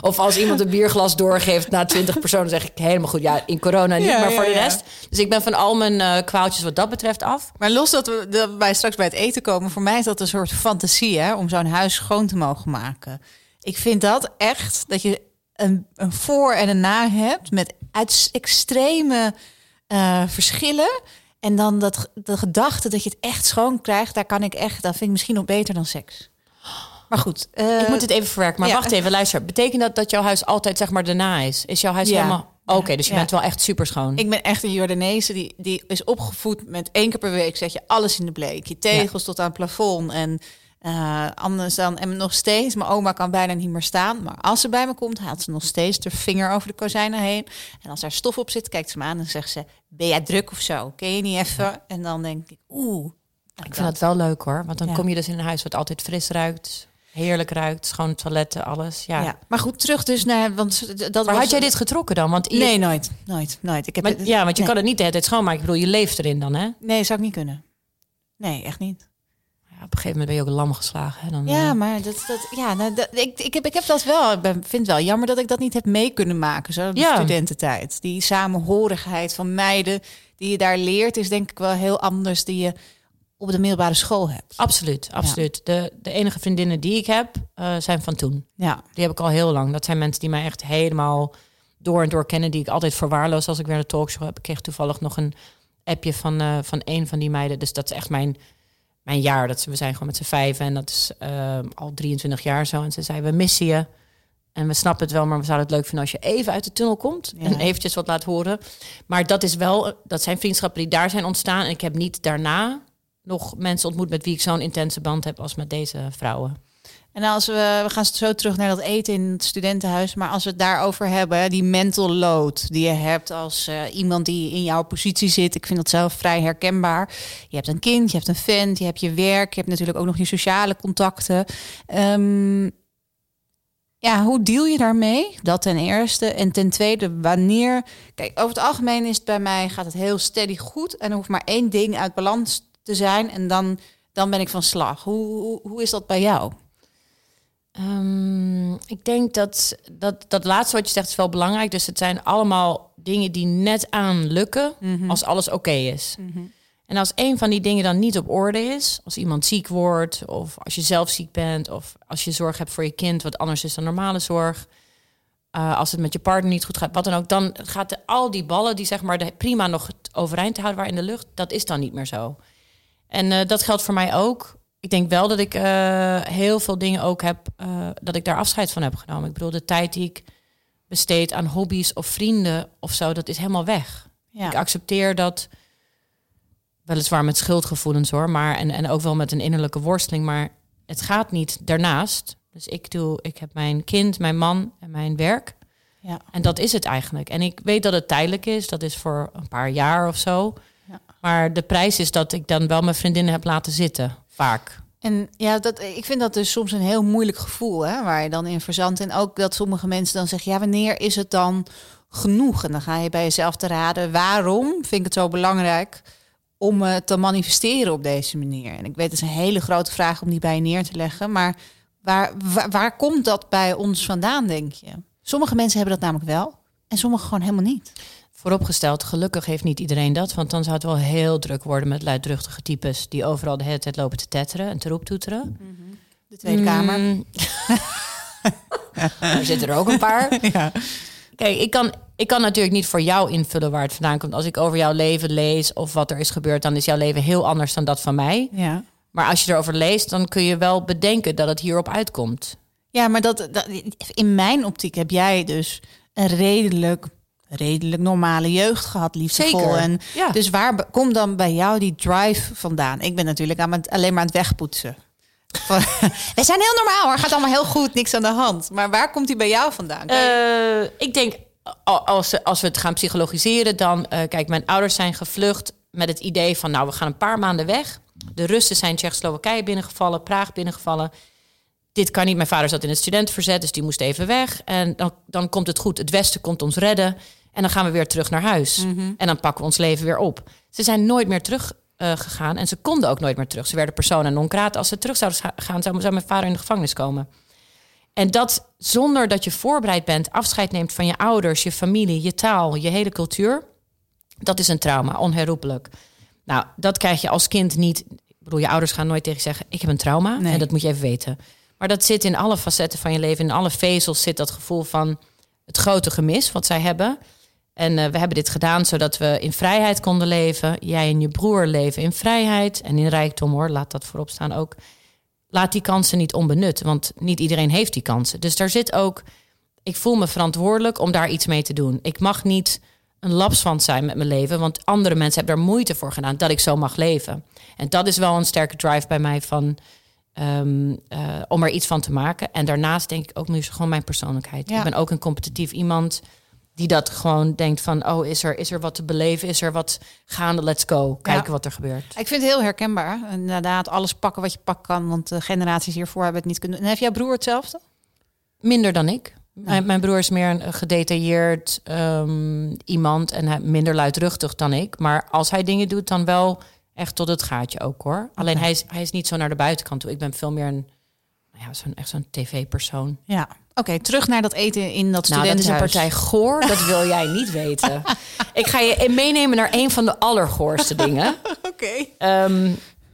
Of als iemand een bierglas doorgeeft na twintig personen, zeg ik helemaal goed. Ja, in corona niet, Ja, maar voor ja, de ja. rest. Dus ik ben van al mijn eh, kwaaltjes wat dat betreft af. Maar los dat we dat wij straks bij het eten komen, voor mij is dat een soort fantasie hè, om zo'n huis schoon te mogen maken. Ik vind dat echt dat je een, een voor en een na hebt met uit extreme eh, verschillen. En dan dat, de gedachte dat je het echt schoon krijgt, daar kan ik echt, dat vind ik misschien nog beter dan seks. Maar goed, eh, Ik moet het even verwerken. Maar ja. wacht even, luister. Betekent dat dat jouw huis altijd zeg maar daarna is? Is jouw huis Ja. helemaal... Oké, dus je Ja. bent wel echt super schoon. Ik ben echt een Jordaanese die, die is opgevoed met één keer per week zet je alles in de bleek. Je tegels tot aan het plafond en Uh, anders dan, en nog steeds, mijn oma kan bijna niet meer staan. Maar als ze bij me komt, haalt ze nog steeds de vinger over de kozijnen heen. En als daar stof op zit, kijkt ze me aan en zegt ze: Ben jij druk of zo? Ken je niet even? En dan denk ik: Oeh. Ik vind dat wel leuk hoor. Want dan kom je dus in een huis wat altijd fris ruikt. Heerlijk ruikt, schoon toiletten, alles. Ja. ja. Maar goed, terug dus naar. Want dat maar was... had jij dit getrokken dan? Want Nee, nooit. Nooit. nooit. Ik heb maar, ja, want je kan het niet de hele tijd schoonmaken. Ik bedoel, je leeft erin dan, hè? Nee, zou ik niet kunnen. Nee, echt niet op een gegeven moment ben je ook lam geslagen. Hè? Dan, ja, eh, maar dat, dat, ja, nou, dat, ik, ik, heb, ik heb dat wel. Ik ben, vind het wel jammer dat ik dat niet heb mee kunnen maken. Zo, de ja. studententijd. Die samenhorigheid van meiden die je daar leert, is denk ik wel heel anders die je op de middelbare school hebt. Absoluut, absoluut. De, de enige vriendinnen die ik heb, uh, zijn van toen. Ja. Die heb ik al heel lang. Dat zijn mensen die mij echt helemaal door en door kennen, die ik altijd verwaarloos als ik weer een talkshow heb. Ik kreeg toevallig nog een appje van, uh, van een van die meiden. Dus dat is echt mijn mijn jaar. Dat ze, we zijn gewoon met z'n vijf en dat is uh, al 23 jaar zo. En ze zei, we missen je. En we snappen het wel, maar we zouden het leuk vinden als je even uit de tunnel komt en eventjes wat laat horen. Maar dat is wel, dat zijn vriendschappen die daar zijn ontstaan. En ik heb niet daarna nog mensen ontmoet met wie ik zo'n intense band heb als met deze vrouwen. En als we, we gaan zo terug naar dat eten in het studentenhuis, maar als we het daarover hebben, die mental load die je hebt als uh, iemand die in jouw positie zit, ik vind dat zelf vrij herkenbaar. Je hebt een kind, je hebt een vent, je hebt je werk, je hebt natuurlijk ook nog je sociale contacten. Um, ja, hoe deal je daarmee? Dat ten eerste. En ten tweede, wanneer. Kijk, over het algemeen is het bij mij gaat het heel steady goed. En er hoeft maar één ding uit balans te zijn. En dan, dan ben ik van slag. Hoe, hoe is dat bij jou? Um, ik denk dat, dat dat laatste wat je zegt is wel belangrijk. Dus het zijn allemaal dingen die net aan lukken mhm. als alles oké is. Mhm. En als een van die dingen dan niet op orde is, als iemand ziek wordt, of als je zelf ziek bent, of als je zorg hebt voor je kind, wat anders is dan normale zorg, uh, als het met je partner niet goed gaat, wat dan ook, dan gaat de, al die ballen die zeg maar de, prima nog overeind te houden waren in de lucht, dat is dan niet meer zo. En uh, dat geldt voor mij ook ik denk wel dat ik uh, heel veel dingen ook heb, uh, dat ik daar afscheid van heb genomen. Ik bedoel, de tijd die ik besteed aan hobby's of vrienden of zo, dat is helemaal weg. Ja. Ik accepteer dat, weliswaar met schuldgevoelens hoor, maar en, en ook wel met een innerlijke worsteling, maar het gaat niet daarnaast. Dus ik doe, ik heb mijn kind, mijn man en mijn werk. Ja. En dat is het eigenlijk. En ik weet dat het tijdelijk is, dat is voor een paar jaar of zo. Ja. Maar de prijs is dat ik dan wel mijn vriendinnen heb laten zitten vaak. En ja, dat, ik vind dat dus soms een heel moeilijk gevoel, hè, waar je dan in verzandt. En ook dat sommige mensen dan zeggen, ja, wanneer is het dan genoeg? En dan ga je bij jezelf te raden, waarom vind ik het zo belangrijk om uh, te manifesteren op deze manier? En ik weet, het is een hele grote vraag om die bij je neer te leggen, maar waar, waar, waar komt dat bij ons vandaan, denk je? Sommige mensen hebben dat namelijk wel en sommige gewoon helemaal niet. Vooropgesteld, gelukkig heeft niet iedereen dat. Want dan zou het wel heel druk worden met luidruchtige types... die overal de hele tijd lopen te tetteren en te roeptoeteren. Mm De Tweede Kamer. Mm. er zitten er ook een paar. Ja. Kijk, ik kan, ik kan natuurlijk niet voor jou invullen waar het vandaan komt. Als ik over jouw leven lees of wat er is gebeurd... dan is jouw leven heel anders dan dat van mij. Ja. Maar als je erover leest, dan kun je wel bedenken dat het hierop uitkomt. Ja, maar dat, dat in mijn optiek heb jij dus een redelijk redelijk normale jeugd gehad, liefdevol. Zeker. En ja. Dus waar komt dan bij jou die drive vandaan? Ik ben natuurlijk aan het, alleen maar aan het wegpoetsen. We zijn heel normaal hoor, gaat allemaal heel goed, niks aan de hand. Maar waar komt die bij jou vandaan? Uh, ik denk, als, als we het gaan psychologiseren, dan... Uh, kijk, mijn ouders zijn gevlucht met het idee van... nou, we gaan een paar maanden weg. De Russen zijn Tsjechoslowakije binnengevallen, Praag binnengevallen dit kan niet. Mijn vader zat in het studentenverzet, dus die moest even weg. En dan, dan komt het goed. Het Westen komt ons redden. En dan gaan we weer terug naar huis. Mhm. En dan pakken we ons leven weer op. Ze zijn nooit meer terug uh, gegaan. En ze konden ook nooit meer terug. Ze werden persona non grata. Als ze terug zouden gaan, zou, zou mijn vader in de gevangenis komen. En dat zonder dat je voorbereid bent, afscheid neemt van je ouders, je familie, je taal, je hele cultuur. Dat is een trauma, onherroepelijk. Nou, dat krijg je als kind niet. Ik bedoel, je ouders gaan nooit tegen je zeggen: Ik heb een trauma. En dat moet je even weten. Maar dat zit in alle facetten van je leven. In alle vezels zit dat gevoel van het grote gemis wat zij hebben. En uh, we hebben dit gedaan zodat we in vrijheid konden leven. Jij en je broer leven in vrijheid en in rijkdom hoor. Laat dat voorop staan ook. Laat die kansen niet onbenut, want niet iedereen heeft die kansen. Dus daar zit ook, ik voel me verantwoordelijk om daar iets mee te doen. Ik mag niet een lapswand zijn met mijn leven, want andere mensen hebben daar moeite voor gedaan dat ik zo mag leven. En dat is wel een sterke drive bij mij van Ehm, eh, om er iets van te maken. En daarnaast denk ik ook nu is gewoon mijn persoonlijkheid. Ja. Ik ben ook een competitief iemand die dat gewoon denkt van... oh, is er, is er wat te beleven? Is er wat gaande? Let's go. Kijken Ja. wat er gebeurt. Ik vind het heel herkenbaar. Inderdaad, alles pakken wat je pakken kan. Want de generaties hiervoor hebben het niet kunnen. En heeft jouw broer hetzelfde? Minder dan ik. Mijn, mijn broer is meer een gedetailleerd ehm, iemand en hij minder luidruchtig dan ik. Maar als hij dingen doet, dan wel echt tot het gaatje ook hoor. Alleen hij is, hij is niet zo naar de buitenkant toe. Ik ben veel meer een, nou ja, zo'n, echt zo'n tv-persoon. Ja. Oké, terug naar dat eten in dat Nou, dat is een studentenhuis. partij goor. Dat wil jij niet weten. Ik ga je meenemen naar een van de allergoorste dingen. Oké. Ehm,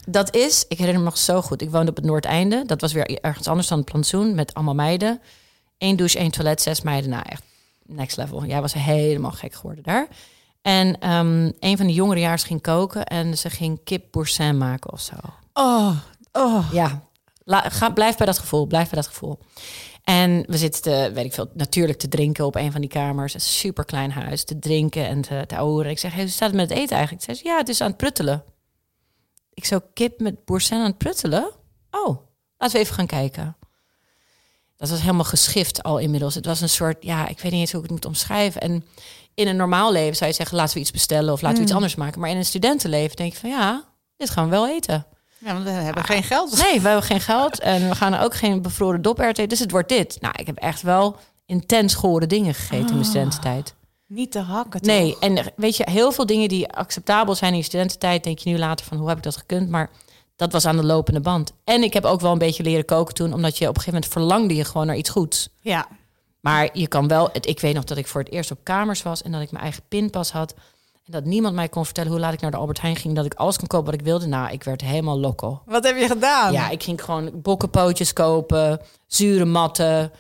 dat is, ik herinner me nog zo goed. Ik woonde op het Noordeinde. Dat was weer ergens anders dan het plantsoen met allemaal meiden. Eén douche, één toilet, zes meiden. Nou, echt next level. Jij was helemaal gek geworden daar. En ehm, een van de jongerejaars ging koken en ze ging kip boursin maken of zo. Oh, oh. Ja, La, ga, blijf bij dat gevoel. Blijf bij dat gevoel. En we zitten, te, weet ik veel, natuurlijk te drinken op een van die kamers. Een super klein huis. Te drinken en te, te ouwen. Ik zeg, hey, hoe staat het met het eten eigenlijk? Ze zei, ja, het is aan het pruttelen. Ik zo, kip met boursin aan het pruttelen? Oh, laten we even gaan kijken. Dat was helemaal geschift al inmiddels. Het was een soort, ja, ik weet niet eens hoe ik het moet omschrijven. En in een normaal leven zou je zeggen, laten we iets bestellen of laten we iets anders maken. Maar in een studentenleven denk je van, ja, dit gaan we wel eten. Ja, want we hebben geen geld. Nee, we hebben geen geld en we gaan ook geen bevroren dop eten. Dus het wordt dit. Nou, ik heb echt wel intens gore dingen gegeten in mijn studententijd. Niet te hakken. Nee, en weet je, heel veel dingen die acceptabel zijn in je studententijd, denk je nu later van hoe heb ik dat gekund? Maar dat was aan de lopende band. En ik heb ook wel een beetje leren koken toen, omdat je op een gegeven moment verlangde je gewoon naar iets goeds. Ja. Maar je kan wel, het, ik weet nog dat ik voor het eerst op kamers was en dat ik mijn eigen pinpas had. En dat niemand mij kon vertellen hoe laat ik naar de Albert Heijn ging, dat ik alles kon kopen wat ik wilde. Nou, ik werd helemaal loco. Wat heb je gedaan? Ja, ik ging gewoon bokkenpootjes kopen, zure matten.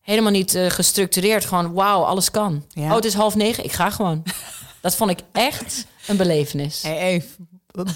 Helemaal niet eh, gestructureerd. Gewoon, wauw, alles kan. Ja. Oh, het is half negen, ik ga gewoon. Dat vond ik echt een belevenis. Hey,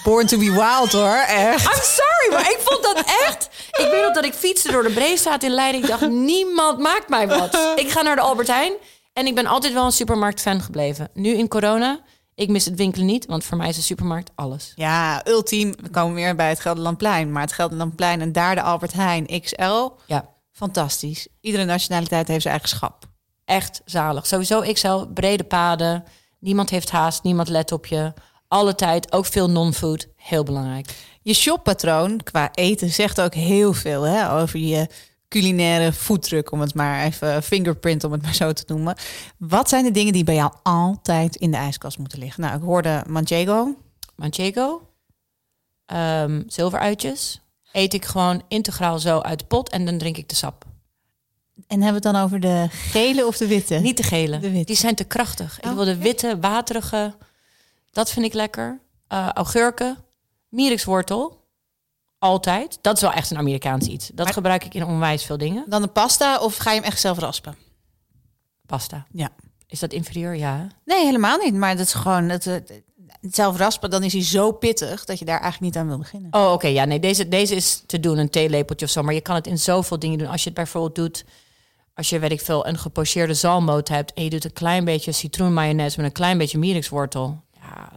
born to be wild hoor. Echt. I'm sorry, maar ik vond dat echt... Ik weet nog dat ik fietste door de Breestraat in Leiden. Ik dacht, niemand maakt mij wat. Ik ga naar de Albert Heijn. En ik ben altijd wel een supermarktfan gebleven. Nu in corona, ik mis het winkelen niet. Want voor mij is de supermarkt alles. Ja, ultiem. We komen weer bij het Gelderlandplein. Maar het Gelderlandplein en daar de Albert Heijn XL. Ja, Fantastisch. Iedere nationaliteit heeft zijn eigen schap. echt zalig. Sowieso XL, brede paden. Niemand heeft haast, niemand let op je. Alle tijd, ook veel non-food. Heel belangrijk. Je shoppatroon qua eten zegt ook heel veel hè, over je culinaire voetdruk, om het maar even fingerprint, om het maar zo te noemen. Wat zijn de dingen die bij jou altijd in de ijskast moeten liggen? Nou, ik hoorde Manchego. Manchego, ehm zilveruitjes. Eet ik gewoon integraal zo uit de pot en dan drink ik de sap. En hebben we het dan over de gele of de witte? Niet de gele. De witte. Die zijn te krachtig. Ik Oh, wil de witte, waterige. Dat vind ik lekker. Eh, augurken. Mierikswortel. Altijd. Dat is wel echt een Amerikaans iets. Dat Maar- gebruik ik in onwijs veel dingen. Dan de pasta of ga je hem echt zelf raspen? Pasta. Ja. Is dat inferieur? Ja. Nee, helemaal niet. Maar dat is gewoon het, het, het zelf raspen. Dan is hij zo pittig dat je daar eigenlijk niet aan wil beginnen. Oh, oké. Ja, nee. Deze, deze is te doen. Een theelepeltje of zo. Maar je kan het in zoveel dingen doen. Als je het bijvoorbeeld doet... Als je, weet ik veel, een gepocheerde zalmmoot hebt... en je doet een klein beetje citroenmayonaise... met een klein beetje mierikswortel. Ja,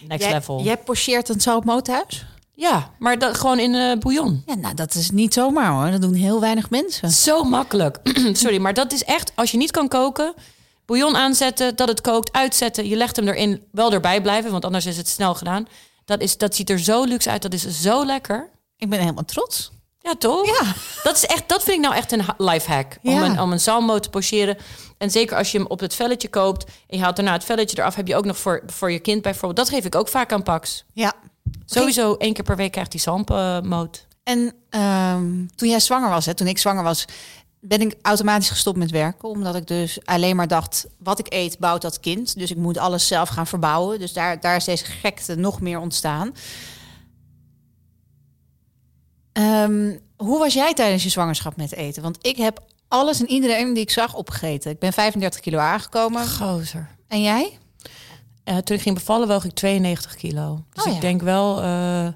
next jij, level. Jij pocheert een zoutmoot thuis? Ja, maar dat, gewoon in eh bouillon. Ja, nou dat is niet zomaar hoor. Dat doen heel weinig mensen. Zo makkelijk. Sorry, maar dat is echt, als je niet kan koken, bouillon aanzetten, dat het kookt, uitzetten, je legt hem erin, wel erbij blijven, want anders is het snel gedaan. Dat, is, dat ziet er zo luxe uit, dat is zo lekker. Ik ben helemaal trots. Ja, toch? Ja. Dat, is echt, dat vind ik nou echt een ha- lifehack. Om, Ja. een, om een zalmmoot te pocheren. En zeker als je hem op het velletje koopt... en je haalt daarna het velletje eraf... heb je ook nog voor, voor je kind bijvoorbeeld... dat geef ik ook vaak aan Pax. Ja. Sowieso één keer per week krijgt die zalmmoot. En ehm, toen jij zwanger was, hè, toen ik zwanger was, ben ik automatisch gestopt met werken. Omdat ik dus alleen maar dacht, wat ik eet, bouwt dat kind. Dus ik moet alles zelf gaan verbouwen. Dus daar, daar is deze gekte nog meer ontstaan. Ehm, hoe was jij tijdens je zwangerschap met eten? Want ik heb alles en iedereen die ik zag opgegeten. Ik ben 35 kilo aangekomen. Gozer. En jij? Eh, toen ik ging bevallen woog ik 92 kilo. Dus Oh, ja. ik denk wel... eh,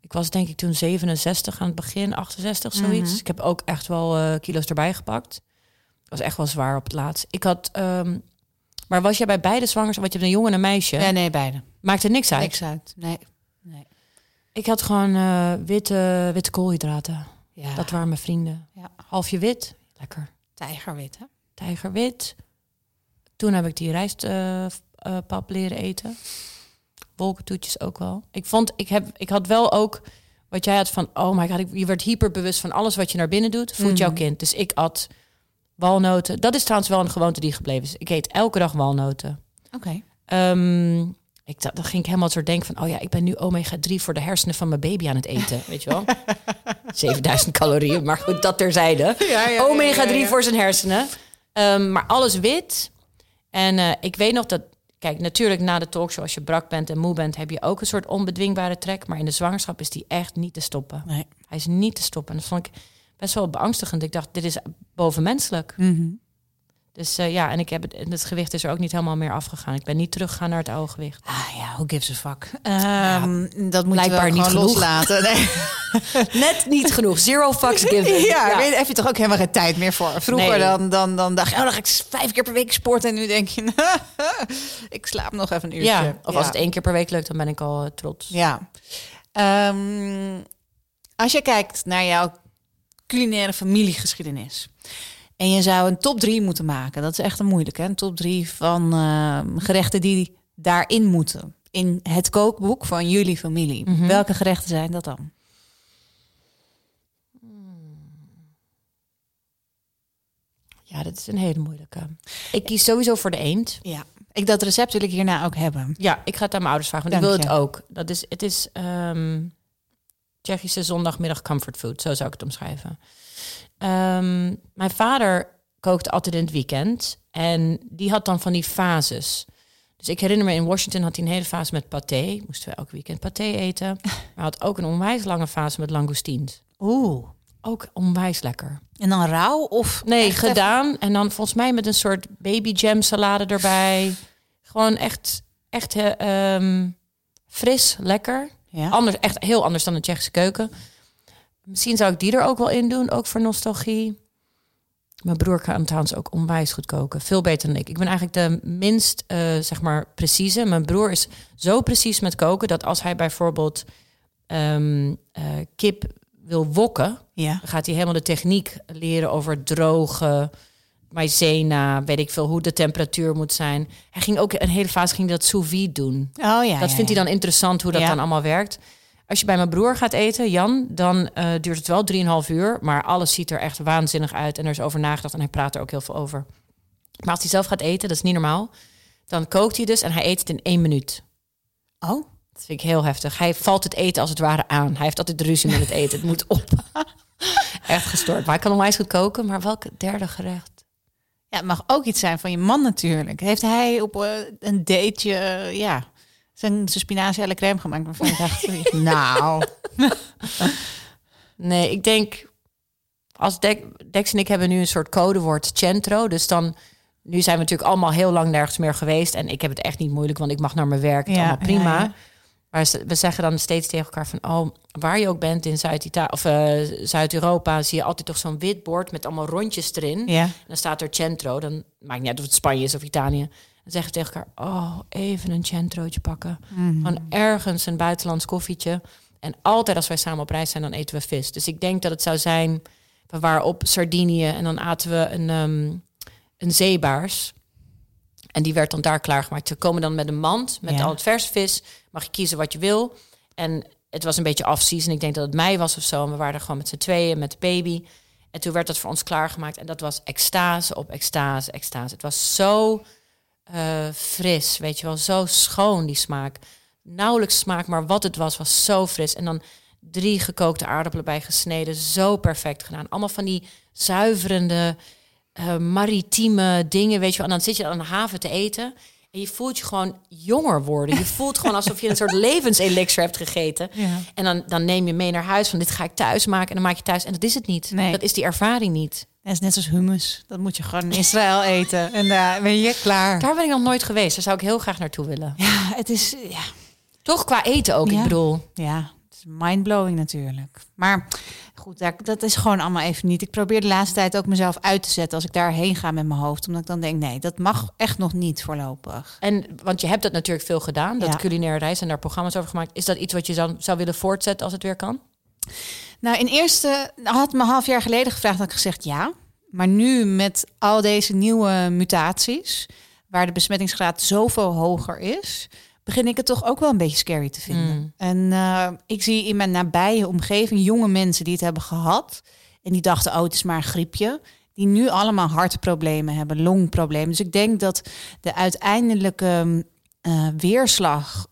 ik was denk ik toen 67 aan het begin, 68, zoiets. Mhm. Ik heb ook echt wel eh, kilo's erbij gepakt. Was echt wel zwaar op het laatst. Ik had... ehm, maar was jij bij beide zwangers, want je hebt een jongen en een meisje? Ja, nee, beide. Maakt er niks uit? Niks uit. Nee. nee. Ik had gewoon witte, witte koolhydraten. Ja. Dat waren mijn vrienden. Ja. Halfje wit, lekker. tijgerwit, hè? Tijgerwit. Toen heb ik die rijstpap leren eten. Wolkentoetjes ook wel. Ik vond, ik, heb, ik had wel ook wat jij had van, oh my god, ik, je werd hyperbewust van alles wat je naar binnen doet, voedt jouw Mhm. kind. Dus ik at walnoten. Dat is trouwens wel een gewoonte die gebleven is. Ik eet elke dag walnoten. Oké. Ehm, ik, da- dan ging ik helemaal zo denken van, oh ja, ik ben nu omega-3 voor de hersenen van mijn baby aan het eten. Weet je wel? 7000 calorieën, maar goed, dat terzijde. Ja, Omega-3 voor zijn hersenen. Ehm, maar alles wit. En eh, ik weet nog dat... Kijk, natuurlijk na de talkshow, als je brak bent en moe bent... heb je ook een soort onbedwingbare trek. Maar in de zwangerschap is die echt niet te stoppen. Nee. Hij is niet te stoppen. En dat vond ik best wel beangstigend. Ik dacht, dit is bovenmenselijk. Mhm. Dus eh, ja, en ik heb het, het gewicht is er ook niet helemaal meer afgegaan. Ik ben niet teruggegaan naar het oude gewicht. Ah ja, who gives a fuck? Ehm, dat moet je wel niet genoeg. loslaten. Nee. Net niet genoeg. Zero fucks given. Ja, heb je toch ook helemaal geen tijd meer voor. Vroeger Nee. dan, dan, dan dacht je, oh, dan ga ik vijf keer per week sporten. En nu denk je, ik slaap nog even een uurtje. Ja, of als het één keer per week lukt, dan ben ik al eh, trots. Ja. Ehm, als je kijkt naar jouw culinaire familiegeschiedenis. En je zou een top drie moeten maken. Dat is echt een moeilijke. Een top drie van ehm, gerechten die daarin moeten. In het kookboek van jullie familie. Mhm. Welke gerechten zijn dat dan? Ja, dat is een hele moeilijke. Ik kies sowieso voor de eend. Ja. Ik, dat recept wil ik hierna ook hebben. Ja, ik ga het aan mijn ouders vragen, want Dank ik wil je. het ook. Dat is, het is ehm, Tsjechische zondagmiddag comfort food, zo zou ik het omschrijven. Ehm, mijn vader kookte altijd in het weekend en die had dan van die fases. Dus ik herinner me in Washington had hij een hele fase met paté. Moesten we elk weekend paté eten. Maar hij had ook een onwijs lange fase met langoustines. Oeh. Ook onwijs lekker. En dan rauw of... Nee, gedaan. En dan volgens mij met een soort baby jam salade erbij. Gewoon echt, echt eh, ehm, fris, lekker. Ja. Anders, echt heel anders dan de Tsjechische keuken. Misschien zou ik die er ook wel in doen, ook voor nostalgie. Mijn broer kan trouwens ook onwijs goed koken. Veel beter dan ik. Ik ben eigenlijk de minst, eh, zeg maar, precieze. Mijn broer is zo precies met koken... dat als hij bijvoorbeeld ehm, eh, kip wil wokken... ja. Dan gaat hij helemaal de techniek leren over drogen, maizena, weet ik veel, hoe de temperatuur moet zijn. Hij ging ook een hele fase ging dat sous vide doen. Oh ja. dat ja, vindt ja. hij dan interessant hoe dat dan allemaal werkt. Als je bij mijn broer gaat eten, Jan, dan eh, duurt het wel 3,5 uur. Maar alles ziet er echt waanzinnig uit. En er is over nagedacht en hij praat er ook heel veel over. Maar als hij zelf gaat eten, dat is niet normaal. Dan kookt hij dus en hij eet het in één minuut. Oh. Dat vind ik heel heftig. Hij valt het eten als het ware aan. Hij heeft altijd ruzie met het eten. Het moet op. Echt gestoord. Maar hij kan onwijs goed koken. Maar welk derde gerecht? Ja, het mag ook iets zijn van je man natuurlijk. Heeft hij op eh, een dateje, ja, zijn, zijn spinazie à la crème gemaakt? Waarvan je dacht, nou, Nee, ik denk... Als Dex, Dex en ik hebben nu een soort codewoord centro. Dus dan... Nu zijn we natuurlijk allemaal heel lang nergens meer geweest. En ik heb het echt niet moeilijk, want ik mag naar mijn werk. Het Ja, allemaal prima. ja, ja. Maar ze- we zeggen dan steeds tegen elkaar van... oh, waar je ook bent in Zuid-Ita- of eh, Zuid-Europa... zie je altijd toch zo'n wit bord met allemaal rondjes erin. ja. En dan staat er centro. Dan maakt niet uit of het Spanje is of Italië. Dan zeggen we tegen elkaar: Oh, even een centrootje pakken. Gewoon ergens een buitenlands koffietje. En altijd als wij samen op reis zijn, dan eten we vis. Dus ik denk dat het zou zijn. We waren op Sardinië en dan aten we een, ehm, een zeebaars. En die werd dan daar klaargemaakt. Ze komen dan met een mand met Ja. al het verse vis. Mag je kiezen wat je wil. En het was een beetje off-season. Ik denk dat het mei was of zo. En we waren er gewoon met z'n tweeën, met de baby. En toen werd dat voor ons klaargemaakt. En dat was extase op extase, extase. Het was zo eh, fris, weet je wel. Zo schoon, die smaak. Nauwelijks smaak, maar wat het was, was zo fris. En dan drie gekookte aardappelen bij gesneden. Zo perfect gedaan. Allemaal van die zuiverende, eh, maritieme dingen, weet je wel. En dan zit je aan de haven te eten... En je voelt je gewoon jonger worden. Je voelt gewoon alsof je een soort levenselixer hebt gegeten. Ja. En dan, dan neem je mee naar huis van dit ga ik thuis maken. En dan maak je thuis. En dat is het niet. Nee. Dat is die ervaring niet. Dat is net zoals hummus. Dat moet je gewoon in Israël eten. En daar ben je klaar. Daar ben ik nog nooit geweest. Daar zou ik heel graag naartoe willen. Ja, het is, ja, Toch qua eten ook, Ja. ik bedoel. ja. is mindblowing natuurlijk. Maar goed, daar, dat is gewoon allemaal even niet. Ik probeer de laatste tijd ook mezelf uit te zetten als ik daarheen ga met mijn hoofd. Omdat ik dan denk, nee, dat mag echt nog niet voorlopig. En want je hebt dat natuurlijk veel gedaan, dat Ja. culinaire reis en daar programma's over gemaakt. Is dat iets wat je dan zou willen voortzetten als het weer kan? Nou, in eerste had me een half jaar geleden gevraagd, had ik gezegd ja. Maar nu met al deze nieuwe mutaties, waar de besmettingsgraad zoveel hoger is, begin ik het toch ook wel een beetje scary te vinden. Mm. En eh, ik zie in mijn nabije omgeving jonge mensen die het hebben gehad en die dachten, oh, het is maar een griepje. Die nu allemaal hartproblemen hebben, longproblemen. Dus ik denk dat de uiteindelijke eh, weerslag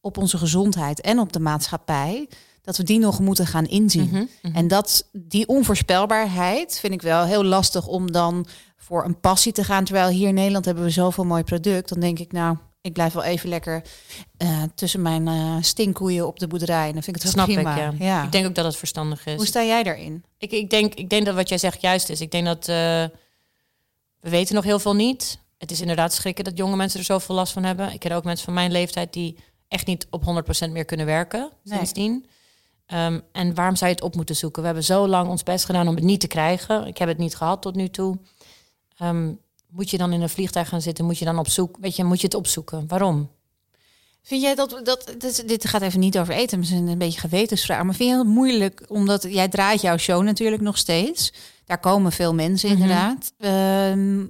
op onze gezondheid en op de maatschappij, dat we die nog moeten gaan inzien. Mhm, mhm. En dat, die onvoorspelbaarheid vind ik wel heel lastig om dan voor een passie te gaan. Terwijl hier in Nederland hebben we zoveel mooi product. Dan denk ik, nou, ik blijf wel even lekker eh, tussen mijn eh stinkkoeien op de boerderij. En dan vind ik het Snap prima. ik, ja. ja. Ik denk ook dat het verstandig is. Hoe sta jij daarin? Ik, ik, denk, ik denk dat wat jij zegt juist is. Ik denk dat eh, we weten nog heel veel niet. Het is inderdaad schrikken dat jonge mensen er zoveel last van hebben. Ik ken ook mensen van mijn leeftijd die echt niet op 100% meer kunnen werken Nee. Ehm, en waarom zou je het op moeten zoeken? We hebben zo lang ons best gedaan om het niet te krijgen. Ik heb het niet gehad tot nu toe. Ehm, moet je dan in een vliegtuig gaan zitten? Moet je dan op zoek? Weet je, moet je het opzoeken? Waarom? Vind jij dat, dat, dit, dit gaat even niet over eten, misschien een beetje gewetensvraag. Maar vind je het moeilijk, omdat jij draait jouw show natuurlijk nog steeds. Daar komen veel mensen Mhm. inderdaad. Ehm,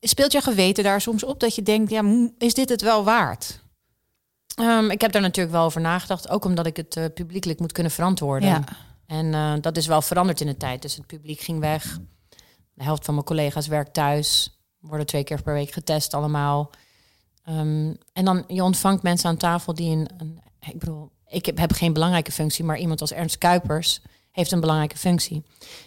speelt jouw geweten daar soms op dat je denkt, ja, is dit het wel waard? Ehm, ik heb daar natuurlijk wel over nagedacht. Ook omdat ik het eh, publiekelijk moet kunnen verantwoorden. Ja. En eh, dat is wel veranderd in de tijd. Dus het publiek ging weg. De helft van mijn collega's werkt thuis. Worden twee keer per week getest allemaal. Ehm, en dan je ontvangt mensen aan tafel die een, een ik bedoel, ik heb, heb geen belangrijke functie, maar iemand als Ernst Kuipers heeft een belangrijke functie.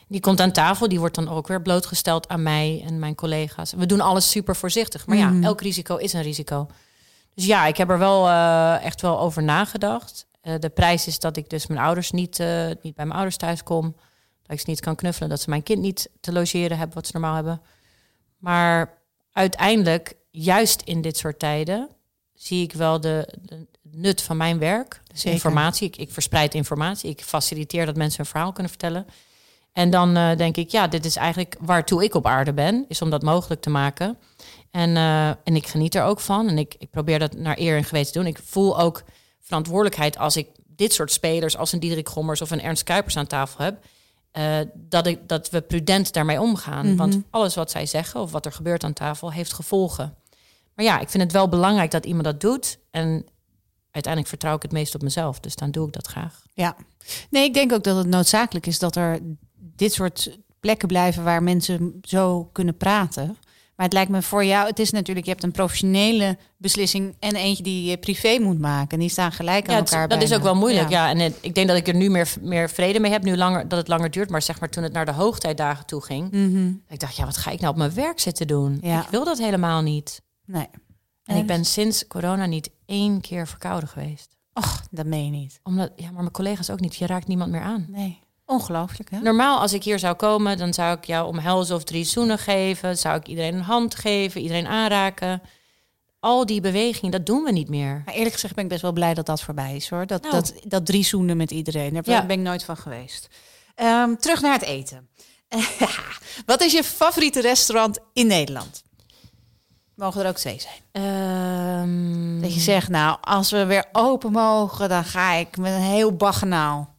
Die komt aan tafel, die wordt dan ook weer blootgesteld aan mij en mijn collega's. We doen alles super voorzichtig, maar Mhm. ja, elk risico is een risico. Dus ja, ik heb er wel eh, echt wel over nagedacht. Eh, de prijs is dat ik dus mijn ouders niet, eh, niet bij mijn ouders thuis kom. Dat ik ze niet kan knuffelen. Dat ze mijn kind niet te logeren hebben wat ze normaal hebben. Maar uiteindelijk, juist in dit soort tijden, zie ik wel de, de nut van mijn werk. Dus Zeker. informatie. Ik, ik verspreid informatie. Ik faciliteer dat mensen een verhaal kunnen vertellen. En dan denk ik, ja, dit is eigenlijk waartoe ik op aarde ben, is om dat mogelijk te maken. En, eh, en ik geniet er ook van. En ik, ik probeer dat naar eer en geweten te doen. Ik voel ook verantwoordelijkheid als ik dit soort spelers, als een Diederik Gommers of een Ernst Kuipers aan tafel heb. eh, dat, ik, dat we prudent daarmee omgaan. Mhm. Want alles wat zij zeggen of wat er gebeurt aan tafel heeft gevolgen. Maar ja, ik vind het wel belangrijk dat iemand dat doet. En uiteindelijk vertrouw ik het meest op mezelf. Dus dan doe ik dat graag. Ja. Nee, ik denk ook dat het noodzakelijk is dat er dit soort plekken blijven waar mensen zo kunnen praten. Maar het lijkt me voor jou, het is natuurlijk, je hebt een professionele beslissing en eentje die je privé moet maken. En die staan gelijk aan Ja, het- elkaar. dat is ook wel moeilijk. Ja, en het- ik denk dat ik er nu meer, meer vrede mee heb, nu langer, dat het langer duurt. Maar zeg maar toen het naar de hoogtijdagen toe ging, Mhm. ik dacht, ja, wat ga ik nou op mijn werk zitten doen? Ja. Ik wil dat helemaal niet. Nee. En ik ben sinds corona niet één keer verkouden geweest. Och, dat meen je niet. Omdat, ja, maar mijn collega's ook niet. Je raakt niemand meer aan. Nee. Ongelooflijk, hè? Normaal, als ik hier zou komen, dan zou ik jou omhelzen of drie zoenen geven. Zou ik iedereen een hand geven, iedereen aanraken. Al die bewegingen, dat doen we niet meer. Maar eerlijk gezegd ben ik best wel blij dat dat voorbij is, hoor. Dat, Nou. dat, dat drie zoenen met iedereen. Daar Ja. ben ik nooit van geweest. Ehm, terug naar het eten. Wat is je favoriete restaurant in Nederland? Mogen er ook twee zijn? Ehm, Dat je zegt, nou, als we weer open mogen, dan ga ik met een heel baggenaal.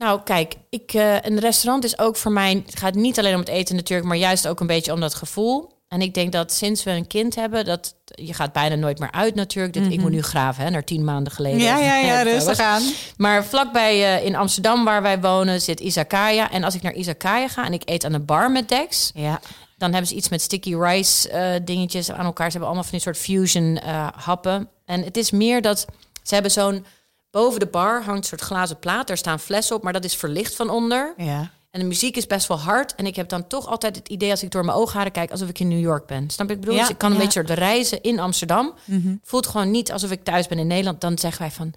Nou, kijk, ik, eh, een restaurant is ook voor mij. Het gaat niet alleen om het eten natuurlijk, maar juist ook een beetje om dat gevoel. En ik denk dat sinds we een kind hebben, dat je gaat bijna nooit meer uit natuurlijk. Dit, Ik moet nu graven, hè, naar tien maanden geleden. Ja, ja, ja, rustig aan. Maar vlakbij eh, in Amsterdam, waar wij wonen, zit Izakaya. En als ik naar Izakaya ga en ik eet aan de bar met Dex, Ja, dan hebben ze iets met sticky rice eh, dingetjes aan elkaar. Ze hebben allemaal van die soort fusion happen. En het is meer dat ze hebben zo'n boven de bar hangt een soort glazen plaat. Daar staan flessen op, maar dat is verlicht van onder. ja. En de muziek is best wel hard. En ik heb dan toch altijd het idee als ik door mijn oogharen kijk... alsof ik in New York ben. Snap je? Ik bedoel, Ja, dus ik kan een ja. beetje soort reizen in Amsterdam. Voelt gewoon niet alsof ik thuis ben in Nederland. Dan zeggen wij van...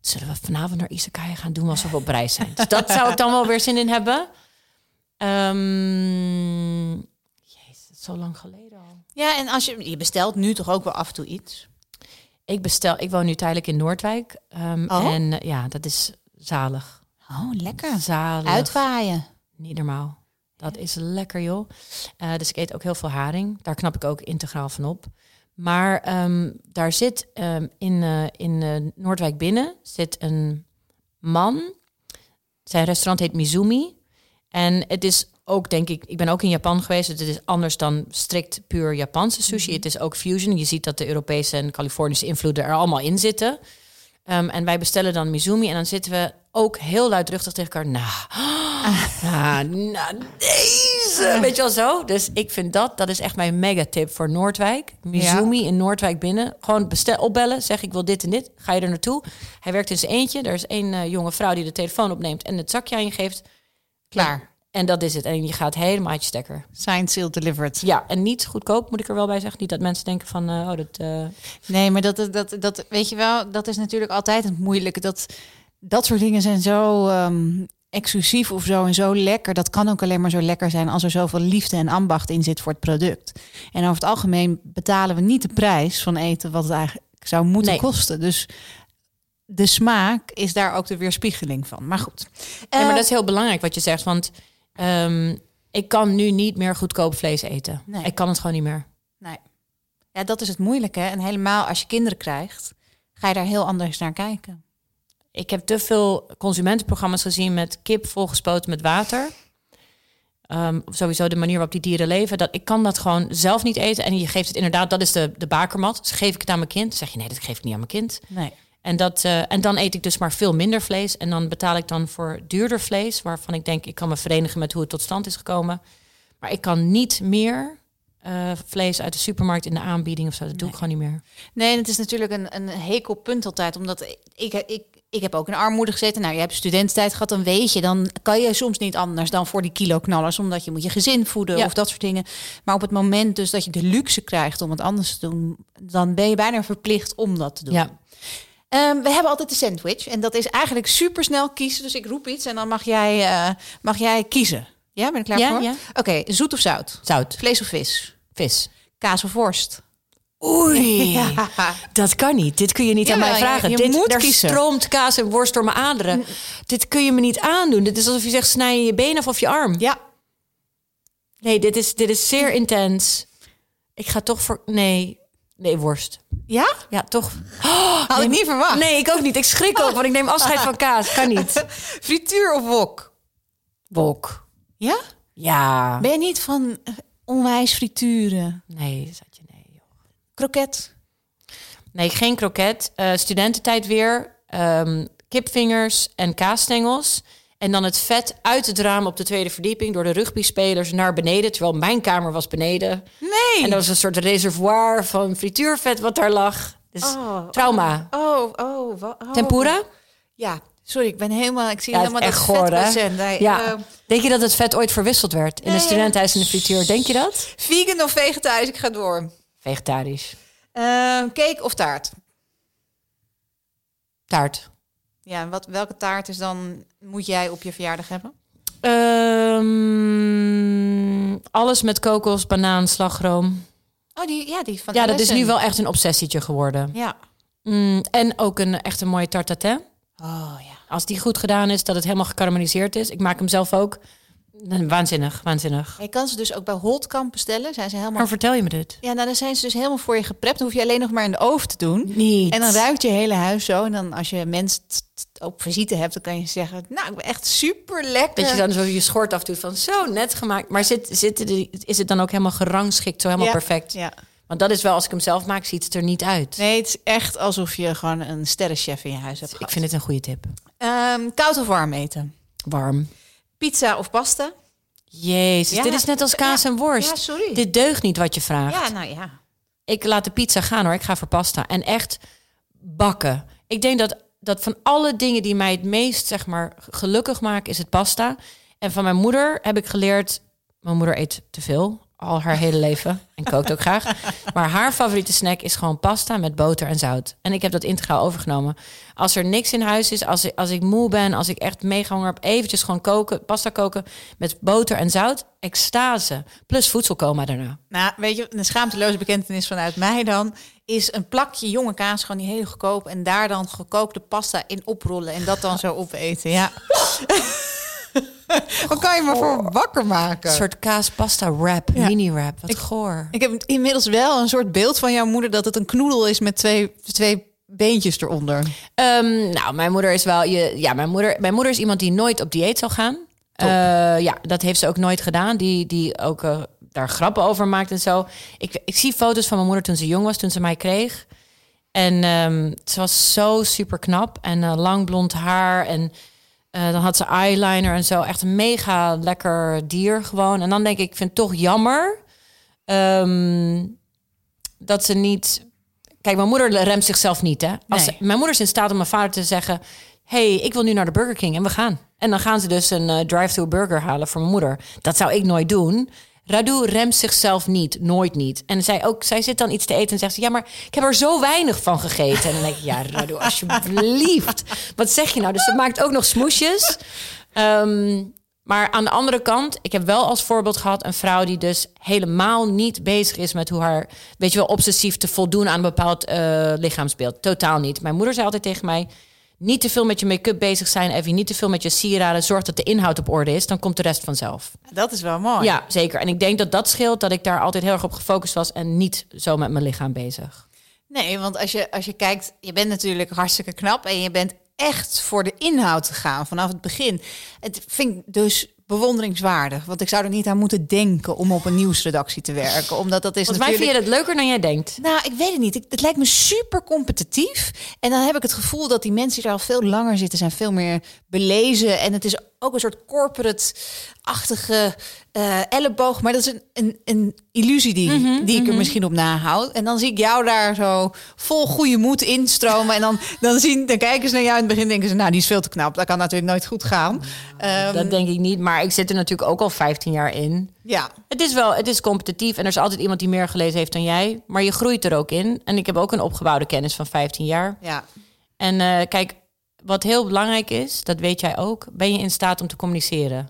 zullen we vanavond naar Izakaya gaan doen alsof we op reis zijn? Dus dat zou ik dan wel weer zin in hebben. Ehm jezus, zo lang geleden al. Ja, en als je, je bestelt nu toch ook wel af en toe iets? Ik bestel, ik woon nu tijdelijk in Noordwijk. ehm, Oh. En eh, ja, dat is zalig. Oh, lekker. Zalig. Uitwaaien. Niet normaal. Dat is lekker, joh. Eh, dus ik eet ook heel veel haring. Daar knap ik ook integraal van op. Maar ehm, daar zit ehm, in, eh, in Noordwijk binnen zit een man. Zijn restaurant heet Mizumi. En het is ook, denk ik, ik ben ook in Japan geweest. dus Het is anders dan strikt puur Japanse sushi. Het is ook fusion. Je ziet dat de Europese en Californische invloeden er allemaal in zitten. Ehm, en wij bestellen dan Mizumi. En dan zitten we ook heel luidruchtig tegen elkaar. Nou, nou, nou, deze. Weet je wel zo? Dus ik vind dat, dat is echt mijn mega tip voor Noordwijk. Mizumi in Noordwijk binnen. Gewoon bestel, opbellen, zeg ik wil dit en dit. Ga je er naartoe. Hij werkt in zijn eentje. Er is één eh, jonge vrouw die de telefoon opneemt en het zakje aan je geeft. Klaar. En dat is het. En je gaat helemaal uit je stekker. Signed, sealed, delivered. Ja, en niet goedkoop, moet ik er wel bij zeggen. Niet dat mensen denken van, eh, oh, dat... eh, Nee, maar dat, dat, dat, weet je wel, dat is natuurlijk altijd het moeilijke. Dat, dat soort dingen zijn zo ehm, exclusief of zo en zo lekker. Dat kan ook alleen maar zo lekker zijn als er zoveel liefde en ambacht in zit voor het product. En over het algemeen betalen we niet de prijs van eten wat het eigenlijk zou moeten Nee. kosten. Dus de smaak is daar ook de weerspiegeling van. Maar goed. Ja, maar Eh, dat is heel belangrijk wat je zegt. Want ehm, ik kan nu niet meer goedkoop vlees eten. Nee. Ik kan het gewoon niet meer. Nee. Ja, dat is het moeilijke. En helemaal als je kinderen krijgt, ga je daar heel anders naar kijken. Ik heb te veel consumentenprogramma's gezien met kip volgespoten met water. Ehm, sowieso de manier waarop die dieren leven. Dat, ik kan dat gewoon zelf niet eten. En je geeft het inderdaad, dat is de, de bakermat. Dus geef ik het aan mijn kind. Dan zeg je nee, dat geef ik niet aan mijn kind. Nee. En, dat, eh, en dan eet ik dus maar veel minder vlees. En dan betaal ik dan voor duurder vlees. Waarvan ik denk, ik kan me verenigen met hoe het tot stand is gekomen. Maar ik kan niet meer eh, vlees uit de supermarkt in de aanbieding of zo. Dat doe ik gewoon niet meer. Nee, en het is natuurlijk een, een hekelpunt altijd. Omdat ik, ik, ik heb ook in armoede gezeten. Nou, je hebt studententijd gehad, dan weet je. Dan kan je soms niet anders dan voor die kilo knallers. Omdat je moet je gezin voeden Ja. of dat soort dingen. Maar op het moment dus dat je de luxe krijgt om het anders te doen... dan ben je bijna verplicht om dat te doen. Ja. Ehm, we hebben altijd de sandwich. En dat is eigenlijk super snel kiezen. Dus ik roep iets en dan mag jij, eh, mag jij kiezen. Ja, ben je klaar Ja, voor? ja. Oké, zoet of zout? Zout, Vlees of vis? vis. Kaas of worst? Oei, Ja. dat kan niet. Dit kun je niet aan mij vragen. je- je Dit, moet kiezen. stroomt kaas en worst door mijn aderen. Dit kun je me niet aandoen. Dit is alsof je zegt, snij je je been af of je arm. Ja. Nee, dit is, dit is zeer intens. Ik ga toch voor... Nee, nee, worst. Ja? Ja, toch. Had ik niet verwacht. Nee, ik ook niet. Ik schrik ook, want ik neem afscheid van kaas. Kan niet. Frituur of wok? Wok. Ja? Ja. Ben je niet van eh, onwijs frituren? Nee, zat je nee. joh. Kroket? Nee, geen kroket. Eh, studententijd weer. Ehm, kipvingers en kaasstengels. En dan het vet uit het raam op de tweede verdieping... door de rugbyspelers naar beneden. Terwijl mijn kamer was beneden. Nee. En dat was een soort reservoir van frituurvet wat daar lag. Dus Oh, trauma. Oh, oh, oh. Tempura? Ja, sorry, ik ben helemaal... Ik zie Ja, helemaal echt dat goor. Nee, Ja. eh, Denk je dat het vet ooit verwisseld werd in Nee, een studentenhuis in de frituur? Denk je dat? vegan of vegetarisch? Ik ga door. Vegetarisch. Eh, cake of taart? Taart. Ja, wat, welke taart is dan... Moet jij op je verjaardag hebben? Ehm, alles met kokos, banaan, slagroom. Oh, die, ja, die van Ja, dat is nu wel echt een obsessietje geworden. Ja. Mm, en ook een echt een mooie tarte tatin. Oh, ja. Als die goed gedaan is, dat het helemaal gekarameliseerd is. Ik maak hem zelf ook. Waanzinnig, waanzinnig. Je kan ze dus ook bij Holtkamp bestellen. Zijn ze helemaal... Maar vertel je me dit? Ja, nou, dan zijn ze dus helemaal voor je geprept. Dan hoef je alleen nog maar in de oven te doen. Niet. En dan ruikt je hele huis zo. En dan als je mensen op visite hebt, dan kan je zeggen... Nou, ik ben echt super lekker. Dat je dan zo je schort afdoet van zo net gemaakt. Maar zit, zit, is het dan ook helemaal gerangschikt, zo helemaal Ja. perfect? Ja. Want dat is wel, als ik hem zelf maak, ziet het er niet uit. Nee, het is echt alsof je gewoon een sterrenchef in je huis hebt Ik gehad. vind het een goede tip. Ehm, koud of warm eten? Warm. Pizza of pasta? Jezus, Ja. dit is net als kaas Ja. en worst. Ja, sorry. Dit deugt niet wat je vraagt. Ja, nou ja. Ik laat de pizza gaan hoor. Ik ga voor pasta. En echt bakken. Ik denk dat, dat van alle dingen die mij het meest zeg maar, gelukkig maken, is het pasta. En van mijn moeder heb ik geleerd... Mijn moeder eet te veel, al haar hele leven. En kookt ook graag. Maar haar favoriete snack is gewoon pasta met boter en zout. En ik heb dat integraal overgenomen. Als er niks in huis is, als ik, als ik moe ben... als ik echt mega honger heb, eventjes gewoon koken, pasta koken... met boter en zout, extase. Plus voedselcoma daarna. Nou, weet je, een schaamteloze bekentenis vanuit mij dan. is een plakje jonge kaas, gewoon die hele goedkoop. En daar dan gekookte pasta in oprollen en dat dan zo opeten. Ja. Wat kan je maar voor wakker maken? Een soort kaaspasta wrap, Ja. mini wrap. Wat Ik- goor. Ik heb inmiddels wel een soort beeld van jouw moeder dat het een knoedel is met twee, twee beentjes eronder. Ehm, nou, mijn moeder is wel. Je, ja, mijn moeder, mijn moeder is iemand die nooit op dieet zal gaan. Eh, ja, dat heeft ze ook nooit gedaan. Die, die ook eh, daar grappen over maakt en zo. Ik, ik zie foto's van mijn moeder toen ze jong was, toen ze mij kreeg. En ehm, ze was zo super knap en eh, lang blond haar. En eh, dan had ze eyeliner en zo. Echt een mega lekker dier gewoon. En dan denk ik, ik vind het toch jammer ehm, dat ze niet. Kijk, mijn moeder remt zichzelf niet. Hè? Als Nee. ze- mijn moeder is in staat om mijn vader te zeggen: hey, ik wil nu naar de Burger King en we gaan. En dan gaan ze dus een eh, drive-thru burger halen voor mijn moeder. Dat zou ik nooit doen. Radu remt zichzelf niet, nooit niet. En zij, ook, zij zit dan iets te eten en zegt ze... ja, maar ik heb er zo weinig van gegeten. En dan denk ik, ja, Radu, alsjeblieft. Wat zeg je nou? Dus ze maakt ook nog smoesjes. Ehm, maar aan de andere kant, ik heb wel als voorbeeld gehad... een vrouw die dus helemaal niet bezig is met hoe haar... weet je wel, obsessief te voldoen aan een bepaald eh, lichaamsbeeld. Totaal niet. Mijn moeder zei altijd tegen mij... niet te veel met je make-up bezig zijn... even niet te veel met je sieraden. Zorg dat de inhoud op orde is, dan komt de rest vanzelf. Dat is wel mooi. Ja, zeker. En ik denk dat dat scheelt dat ik daar altijd heel erg op gefocust was... en niet zo met mijn lichaam bezig. Nee, want als je, als je kijkt, je bent natuurlijk hartstikke knap en je bent echt voor de inhoud gegaan vanaf het begin. Het vind ik dus bewonderingswaardig, want ik zou er niet aan moeten denken om op een nieuwsredactie te werken, omdat dat is Volgens mij natuurlijk... vind je dat leuker dan jij denkt. Nou, ik weet het niet. Ik, het lijkt me super competitief. En dan heb ik het gevoel dat die mensen die er al veel langer zitten, zijn veel meer belezen. En het is ook een soort corporate-achtige eh, elleboog. Maar dat is een, een, een illusie die, Mhm, die ik er misschien op nahoud. En dan zie ik jou daar zo vol goede moed instromen. En dan, dan, zien, dan kijken ze naar jou in het begin denken ze... nou, die is veel te knap. Dat kan natuurlijk nooit goed gaan. Ehm, Dat denk ik niet. Maar ik zit er natuurlijk ook al 15 jaar in. ja, Het is wel, het is competitief en er is altijd iemand die meer gelezen heeft dan jij. Maar je groeit er ook in. En ik heb ook een opgebouwde kennis van 15 jaar. ja. En eh, kijk, wat heel belangrijk is, dat weet jij ook, ben je in staat om te communiceren.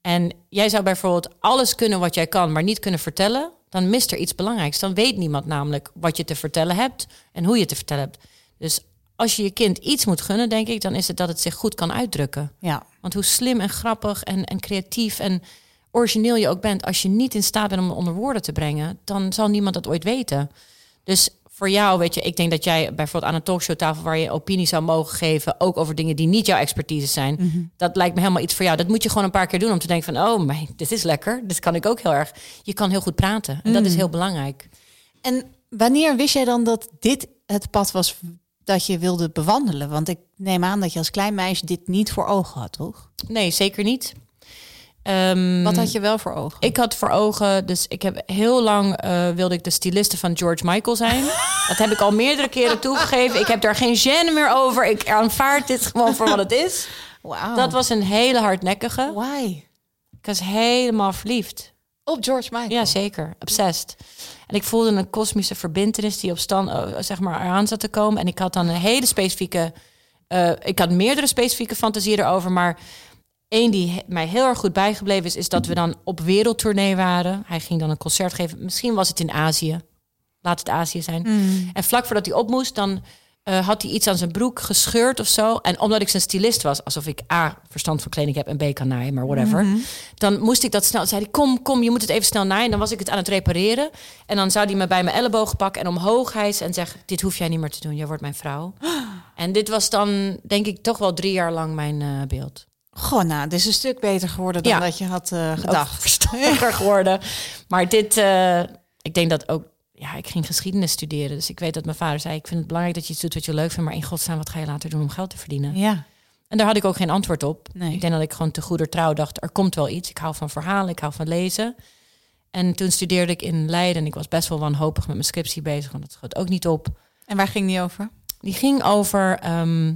En jij zou bijvoorbeeld alles kunnen wat jij kan, maar niet kunnen vertellen, dan mist er iets belangrijks. Dan weet niemand namelijk wat je te vertellen hebt en hoe je te vertellen hebt. Dus als je je kind iets moet gunnen, denk ik, dan is het dat het zich goed kan uitdrukken. ja. Want hoe slim en grappig en, en creatief en origineel je ook bent, als je niet in staat bent om het onder woorden te brengen, dan zal niemand dat ooit weten. Dus voor jou, weet je, ik denk dat jij bijvoorbeeld aan een talkshowtafel waar je opinie zou mogen geven, ook over dingen die niet jouw expertise zijn, dat lijkt me helemaal iets voor jou. Dat moet je gewoon een paar keer doen om te denken van, oh, mijn, dit is lekker, dit kan ik ook heel erg. Je kan heel goed praten en dat is heel belangrijk. En wanneer wist jij dan dat dit het pad was dat je wilde bewandelen? Want ik neem aan dat je als klein meisje dit niet voor ogen had, toch? Nee, zeker niet. Ehm, Wat had je wel voor ogen? Ik had voor ogen, dus ik heb heel lang eh, wilde ik de styliste van George Michael zijn. dat heb ik al meerdere keren toegegeven. Ik heb daar geen gêne meer over. Ik aanvaard dit gewoon voor wat het is. Wauw. Dat was een hele hardnekkige. Why? Ik was helemaal verliefd. Op George Michael. Ja, zeker. Obsessed. En ik voelde een kosmische verbintenis die op stand, eh, zeg maar, eraan zat te komen. En ik had dan een hele specifieke... eh, ik had meerdere specifieke fantasieën erover, maar... Eén die mij heel erg goed bijgebleven is, is dat we dan op wereldtournee waren. Hij ging dan een concert geven. Misschien was het in Azië. Laat het Azië zijn. En vlak voordat hij op moest, dan eh, had hij iets aan zijn broek gescheurd of zo. En omdat ik zijn stylist was, alsof ik A, verstand van kleding heb en B, kan naaien, maar whatever. Dan moest ik dat snel. Zei hij, kom, kom, je moet het even snel naaien. Dan was ik het aan het repareren. En dan zou hij me bij mijn elleboog pakken en omhoog hijsen en zeggen, dit hoef jij niet meer te doen. Jij wordt mijn vrouw. En dit was dan, denk ik, toch wel drie jaar lang mijn eh, beeld. Goh, nou, het is een stuk beter geworden dan Ja. dat je had eh, gedacht. verstandiger geworden. Maar dit, eh, ik denk dat ook, ja, ik ging geschiedenis studeren. Dus ik weet dat mijn vader zei, ik vind het belangrijk dat je iets doet wat je leuk vindt. Maar in godsnaam, wat ga je later doen om geld te verdienen? Ja. En daar had ik ook geen antwoord op. Nee. Ik denk dat ik gewoon te goeder trouw dacht, er komt wel iets. Ik hou van verhalen, ik hou van lezen. En toen studeerde ik in Leiden en ik was best wel wanhopig met mijn scriptie bezig, want dat schoot ook niet op. En waar ging die over? Die ging over ehm,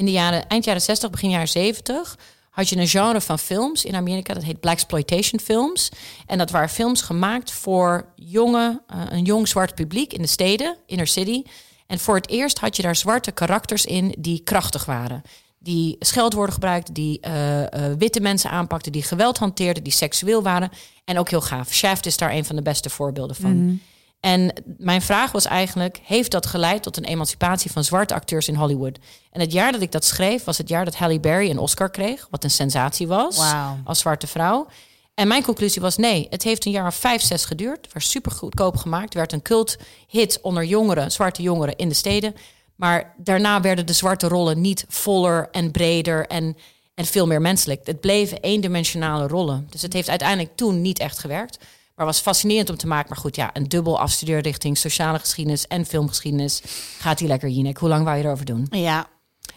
in de jaren, eind jaren 60, begin jaren 70 had je een genre van films in Amerika dat heet Black exploitation films. En dat waren films gemaakt voor jonge, eh, een jong zwart publiek in de steden, inner city. En voor het eerst had je daar zwarte karakters in die krachtig waren. Die scheldwoorden gebruikten, die eh, eh, witte mensen aanpakten, die geweld hanteerden, die seksueel waren. En ook heel gaaf. Shaft is daar een van de beste voorbeelden van. En mijn vraag was eigenlijk: heeft dat geleid tot een emancipatie van zwarte acteurs in Hollywood? En het jaar dat ik dat schreef, was het jaar dat Halle Berry een Oscar kreeg, wat een sensatie was als zwarte vrouw. En mijn conclusie was: nee, het heeft een jaar of vijf, zes geduurd. Het was super goedkoop gemaakt, werd een cult hit onder jongeren, zwarte jongeren in de steden. Maar daarna werden de zwarte rollen niet voller en breder en, en veel meer menselijk. Het bleven eendimensionale rollen. Dus het heeft uiteindelijk toen niet echt gewerkt. Maar was fascinerend om te maken. Maar goed, ja, een dubbel afstudeerrichting sociale geschiedenis en filmgeschiedenis. Gaat die lekker, Jinek? Hoe lang wou je erover doen? Ja.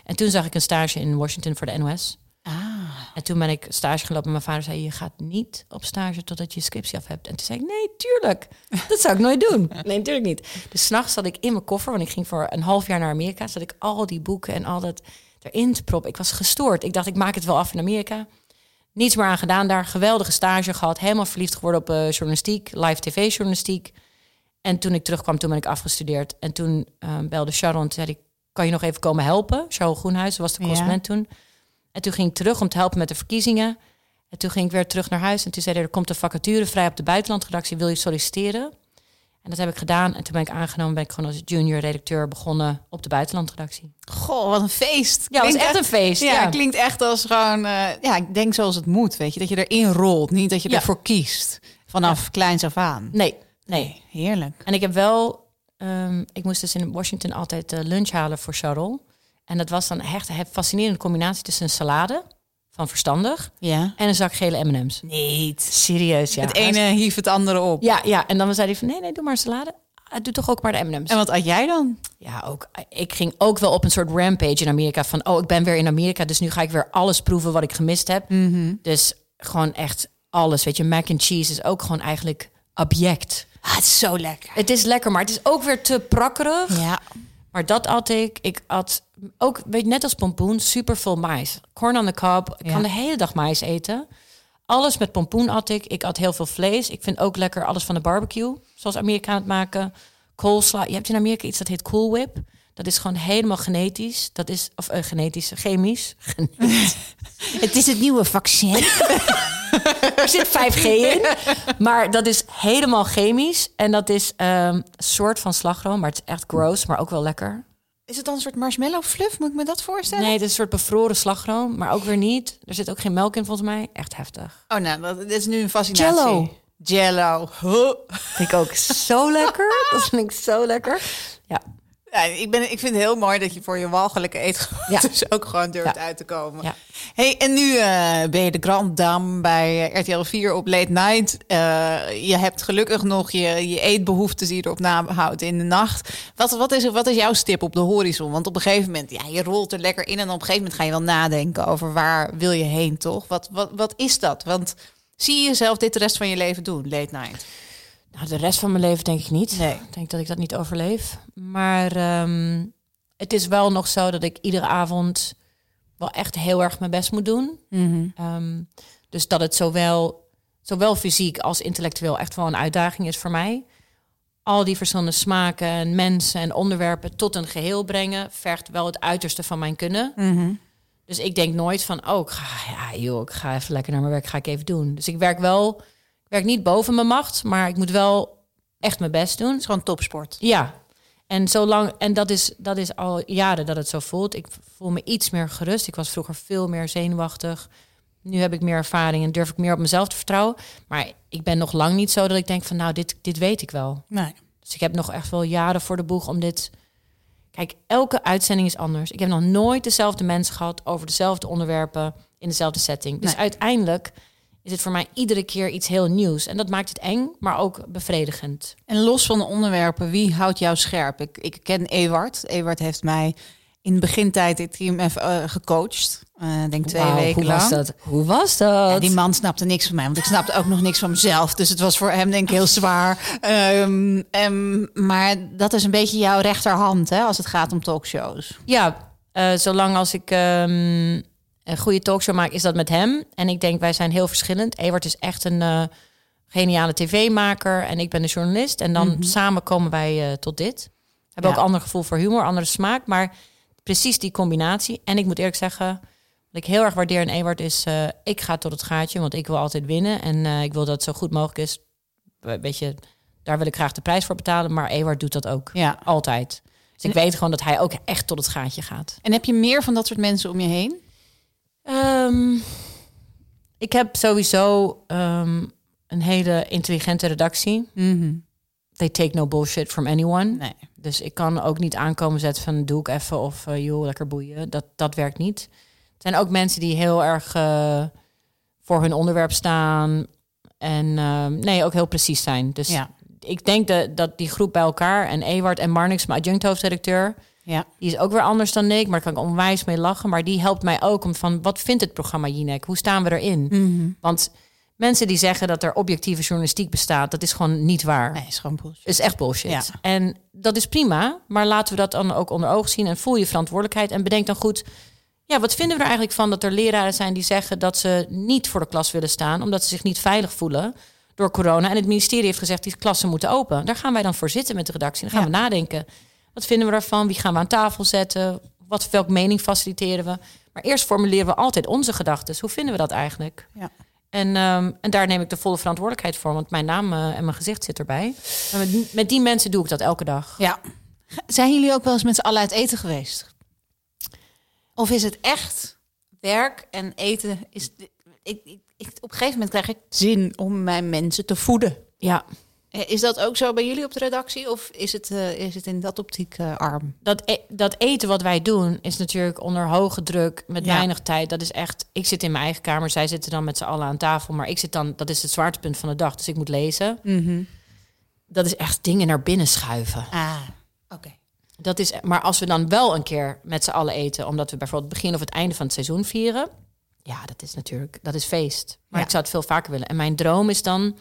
En toen zag ik een stage in Washington voor de NOS. Ah. En toen ben ik stage gelopen. En mijn vader zei, je gaat niet op stage totdat je je scriptie af hebt. En toen zei ik, nee, tuurlijk. Dat zou ik nooit doen. Nee, natuurlijk niet. Dus s'nachts zat ik in mijn koffer, want ik ging voor een half jaar naar Amerika. Zat ik al die boeken en al dat erin te proppen. Ik was gestoord. Ik dacht, ik maak het wel af in Amerika. Niets meer aan gedaan daar. Geweldige stage gehad. Helemaal verliefd geworden op eh, journalistiek, live tv-journalistiek. En toen ik terugkwam, toen ben ik afgestudeerd. En toen eh, belde Sharon en zei ik, kan je nog even komen helpen? Sharon Groenhuis was de Ja. correspondent toen. En toen ging ik terug om te helpen met de verkiezingen. En toen ging ik weer terug naar huis. En toen zei hij, er komt een vacature vrij op de buitenlandredactie. Wil je solliciteren? En dat heb ik gedaan. En toen ben ik aangenomen. Ben ik gewoon als junior redacteur begonnen op de buitenlandredactie. Goh, wat een feest. Ja, het was echt een feest. Ja, Ja, klinkt echt als gewoon... eh, ja, ik denk zoals het moet, weet je. Dat je erin rolt, niet dat je Ja. ervoor kiest. Vanaf kleins af aan. Nee, nee. Heerlijk. En ik heb wel... ehm, ik moest dus in Washington altijd eh, lunch halen voor Charles. En dat was dan echt een fascinerende combinatie tussen een salade van verstandig Ja. en een zak gele M&M's. Niet. Serieus, ja. Het ene hief het andere op. Ja, ja. En dan zei hij van nee, nee, doe maar een salade. Ah, Doe toch ook maar de M&M's. En wat had jij dan? Ja, ook. Ik ging ook wel op een soort rampage in Amerika van oh, ik ben weer in Amerika, dus nu ga ik weer alles proeven wat ik gemist heb. Dus gewoon echt alles, weet je. Mac and cheese is ook gewoon eigenlijk abject. Ah, het is zo lekker. Het is lekker, maar het is ook weer te prakkerig. Ja. Maar dat at ik. Ik at ook, weet je, net als pompoen, super veel mais. Corn on the cob. Ik Ja. kan de hele dag mais eten. Alles met pompoen at ik. Ik at heel veel vlees. Ik vind ook lekker alles van de barbecue. Zoals Amerikanen het maken. Coleslaw. Je hebt in Amerika iets dat heet Cool Whip. Dat is gewoon helemaal genetisch. Dat is, of eh, genetisch, chemisch. Het is het nieuwe vaccin. Er zit 5G in. Maar dat is helemaal chemisch. En dat is ehm, een soort van slagroom. Maar het is echt gross, maar ook wel lekker. Is het dan een soort marshmallow fluff? Moet ik me dat voorstellen? Nee, het is een soort bevroren slagroom, maar ook weer niet. Er zit ook geen melk in volgens mij. Echt heftig. Oh, nou, dat is nu een fascinatie. Jello. Jello. Huh. Vind ik ook zo lekker. Dat vind ik zo lekker. Ja, ik, ben, ik vind het heel mooi dat je voor je walgelijke eetgewoontes Ja. dus ook gewoon durft Ja. uit te komen. Ja. Hey, en nu eh, ben je de Grand Dame bij RTL 4 op Late Night. Eh, je hebt gelukkig nog je, je eetbehoeftes die je erop nahoudt in de nacht. Wat, wat, is, wat is jouw stip op de horizon? Want op een gegeven moment, ja, je rolt er lekker in... en op een gegeven moment ga je wel nadenken over waar wil je heen, toch? Wat, wat, wat is dat? Want zie je jezelf dit de rest van je leven doen, Late Night? Nou, de rest van mijn leven denk ik niet. Nee. Ik denk dat ik dat niet overleef. Maar ehm, het is wel nog zo dat ik iedere avond wel echt heel erg mijn best moet doen. Ehm, dus dat het zowel, zowel fysiek als intellectueel echt wel een uitdaging is voor mij. Al die verschillende smaken en mensen en onderwerpen tot een geheel brengen, vergt wel het uiterste van mijn kunnen. Dus ik denk nooit van, oh, ik ga, ja, joh, ik ga even lekker naar mijn werk, ga ik even doen. Dus ik werk wel, werk niet boven mijn macht, maar ik moet wel echt mijn best doen. Het is gewoon topsport. Ja. En zolang, en dat is, dat is al jaren dat het zo voelt. Ik voel me iets meer gerust. Ik was vroeger veel meer zenuwachtig. Nu heb ik meer ervaring en durf ik meer op mezelf te vertrouwen. Maar ik ben nog lang niet zo dat ik denk van nou, dit, dit weet ik wel. Nee. Dus ik heb nog echt wel jaren voor de boeg om dit. Kijk, elke uitzending is anders. Ik heb nog nooit dezelfde mensen gehad over dezelfde onderwerpen in dezelfde setting. Dus Nee. uiteindelijk is het voor mij iedere keer iets heel nieuws. En dat maakt het eng, maar ook bevredigend. En los van de onderwerpen, wie houdt jou scherp? Ik, ik ken Ewart. Ewart heeft mij in de begintijd dit team even eh, gecoacht. Ik denk twee Wauw, weken hoe lang. was dat? Hoe was dat? Ja, die man snapte niks van mij, want ik snapte ook nog niks van mezelf. Dus het was voor hem denk ik heel zwaar. Ehm, maar dat is een beetje jouw rechterhand hè, als het gaat om talkshows. Ja, eh, zolang als ik ehm, een goede talkshow maak, is dat met hem. En ik denk, wij zijn heel verschillend. Ewart is echt een eh, geniale tv-maker en ik ben de journalist. En dan samen komen wij eh, tot dit. We hebben Ja. ook ander gevoel voor humor, andere smaak. Maar precies die combinatie. En ik moet eerlijk zeggen, wat ik heel erg waardeer in Ewart is... eh, ik ga tot het gaatje, want ik wil altijd winnen. En ik wil dat het zo goed mogelijk is. We- Weet je, Daar wil ik graag de prijs voor betalen. Maar Ewart doet dat ook. Ja. Altijd. Dus ik weet gewoon dat hij ook echt tot het gaatje gaat. En heb je meer van dat soort mensen om je heen? Ehm, ik heb sowieso ehm, een hele intelligente redactie. They take no bullshit from anyone. Nee. Dus ik kan ook niet aankomen zetten van doe ik even of uh, joh, lekker boeien. Dat, dat werkt niet. Er zijn ook mensen die heel erg uh, voor hun onderwerp staan. En uh, nee, ook heel precies zijn. Dus Ja. ik denk dat, dat die groep bij elkaar en Ewart en Marnix, mijn adjunct hoofdredacteur, Ja. die is ook weer anders dan ik, maar daar kan ik onwijs mee lachen. Maar die helpt mij ook om van wat vindt het programma Jinek? Hoe staan we erin? Want mensen die zeggen dat er objectieve journalistiek bestaat, dat is gewoon niet waar. Nee, is gewoon bullshit. is echt bullshit. Ja. En dat is prima, maar laten we dat dan ook onder ogen zien en voel je verantwoordelijkheid en bedenk dan goed. Ja, wat vinden we er eigenlijk van dat er leraren zijn die zeggen dat ze niet voor de klas willen staan, omdat ze zich niet veilig voelen door corona. En het ministerie heeft gezegd die klassen moeten open. Daar gaan wij dan voor zitten met de redactie. Dan gaan Ja. we nadenken. Wat vinden we daarvan? Wie gaan we aan tafel zetten? Wat, welke mening faciliteren we? Maar eerst formuleren we altijd onze gedachten. Hoe vinden we dat eigenlijk? Ja. En, ehm, en daar neem ik de volle verantwoordelijkheid voor, want mijn naam eh, en mijn gezicht zit erbij. En met, met die mensen doe ik dat elke dag. Ja. Zijn jullie ook wel eens met z'n allen uit eten geweest? Of is het echt werk en eten? Is, ik, ik, ik, op een gegeven moment krijg ik zin om mijn mensen te voeden. Ja, Is dat ook zo bij jullie op de redactie? Of is het, eh, is het in dat optiek eh, arm? dat, e- dat eten wat wij doen is natuurlijk onder hoge druk, met Ja. weinig tijd. Dat is echt, ik zit in mijn eigen kamer, zij zitten dan met z'n allen aan tafel. Maar ik zit dan, dat is het zwaartepunt van de dag, dus ik moet lezen. Dat is echt dingen naar binnen schuiven. Ah, oké. Dat is, maar als we dan wel een keer met z'n allen eten, omdat we bijvoorbeeld het begin of het einde van het seizoen vieren, ja, dat is natuurlijk, dat is feest. Maar Ja. ik zou het veel vaker willen. En mijn droom is dan,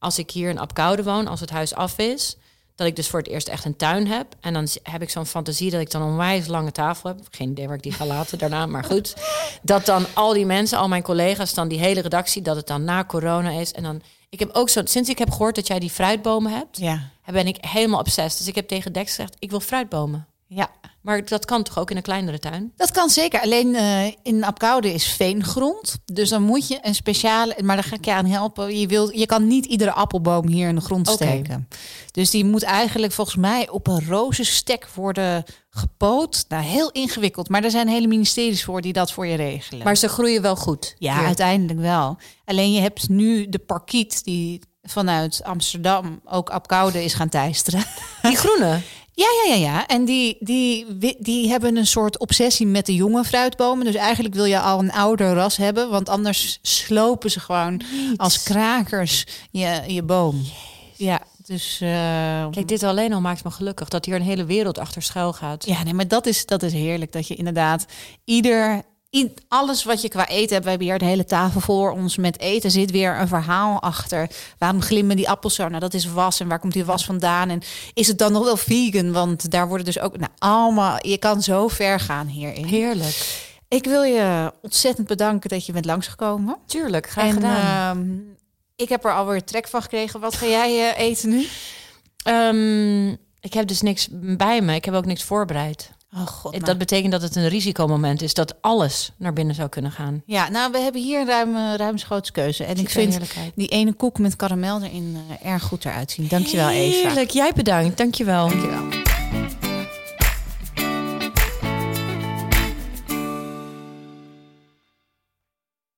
als ik hier in Apkoude woon, als het huis af is, dat ik dus voor het eerst echt een tuin heb. En dan heb ik zo'n fantasie dat ik dan een onwijs lange tafel heb. Geen idee waar ik die ga laten daarna, maar goed. Dat dan al die mensen, al mijn collega's, dan die hele redactie, dat het dan na corona is. En dan, ik heb ook zo, sinds ik heb gehoord dat jij die fruitbomen hebt, Ja. ben ik helemaal obsessed. Dus ik heb tegen Dex gezegd, ik wil fruitbomen. ja. Maar dat kan toch ook in een kleinere tuin? Dat kan zeker. Alleen eh, in Apkoude is veengrond. Dus dan moet je een speciale... Maar daar ga ik je aan helpen. Je, wil, je kan niet iedere appelboom hier in de grond steken. Dus die moet eigenlijk volgens mij op een rozenstek worden gepoot. Nou, heel ingewikkeld. Maar er zijn hele ministeries voor die dat voor je regelen. Maar ze groeien wel goed. ja, uiteindelijk wel. Alleen je hebt nu de parkiet die vanuit Amsterdam ook Apkoude is gaan teisteren. Die groene. Ja, ja, ja, ja. En die, die, die hebben een soort obsessie met de jonge fruitbomen. Dus eigenlijk wil je al een ouder ras hebben. Want anders slopen ze gewoon als krakers je, je boom. Ja, dus... eh, Kijk, dit alleen al maakt me gelukkig. Dat hier een hele wereld achter schuil gaat. ja, nee, maar dat is, dat is heerlijk. Dat je inderdaad ieder... In alles wat je qua eten hebt, we hebben hier de hele tafel voor ons met eten, zit weer een verhaal achter. Waarom glimmen die appels zo? Nou, dat is was. En waar komt die was vandaan? En is het dan nog wel vegan? Want daar worden dus ook, nou, allemaal, je kan zo ver gaan hierin. Heerlijk. Ik wil je ontzettend bedanken dat je bent langsgekomen. Tuurlijk, graag en gedaan. ehm, ik heb er alweer trek van gekregen. Wat ga jij eh, eten nu? Ehm, ik heb dus niks bij me. Ik heb ook niks voorbereid. Oh god. dat betekent dat het een risicomoment is dat alles naar binnen zou kunnen gaan. Ja, nou, we hebben hier ruim, eh, ruimschoots keuze. En ik vind die ene koek met karamel erin eh, erg goed eruit zien. Dankjewel, Eva. Heerlijk, jij bedankt. Dankjewel. Dankjewel.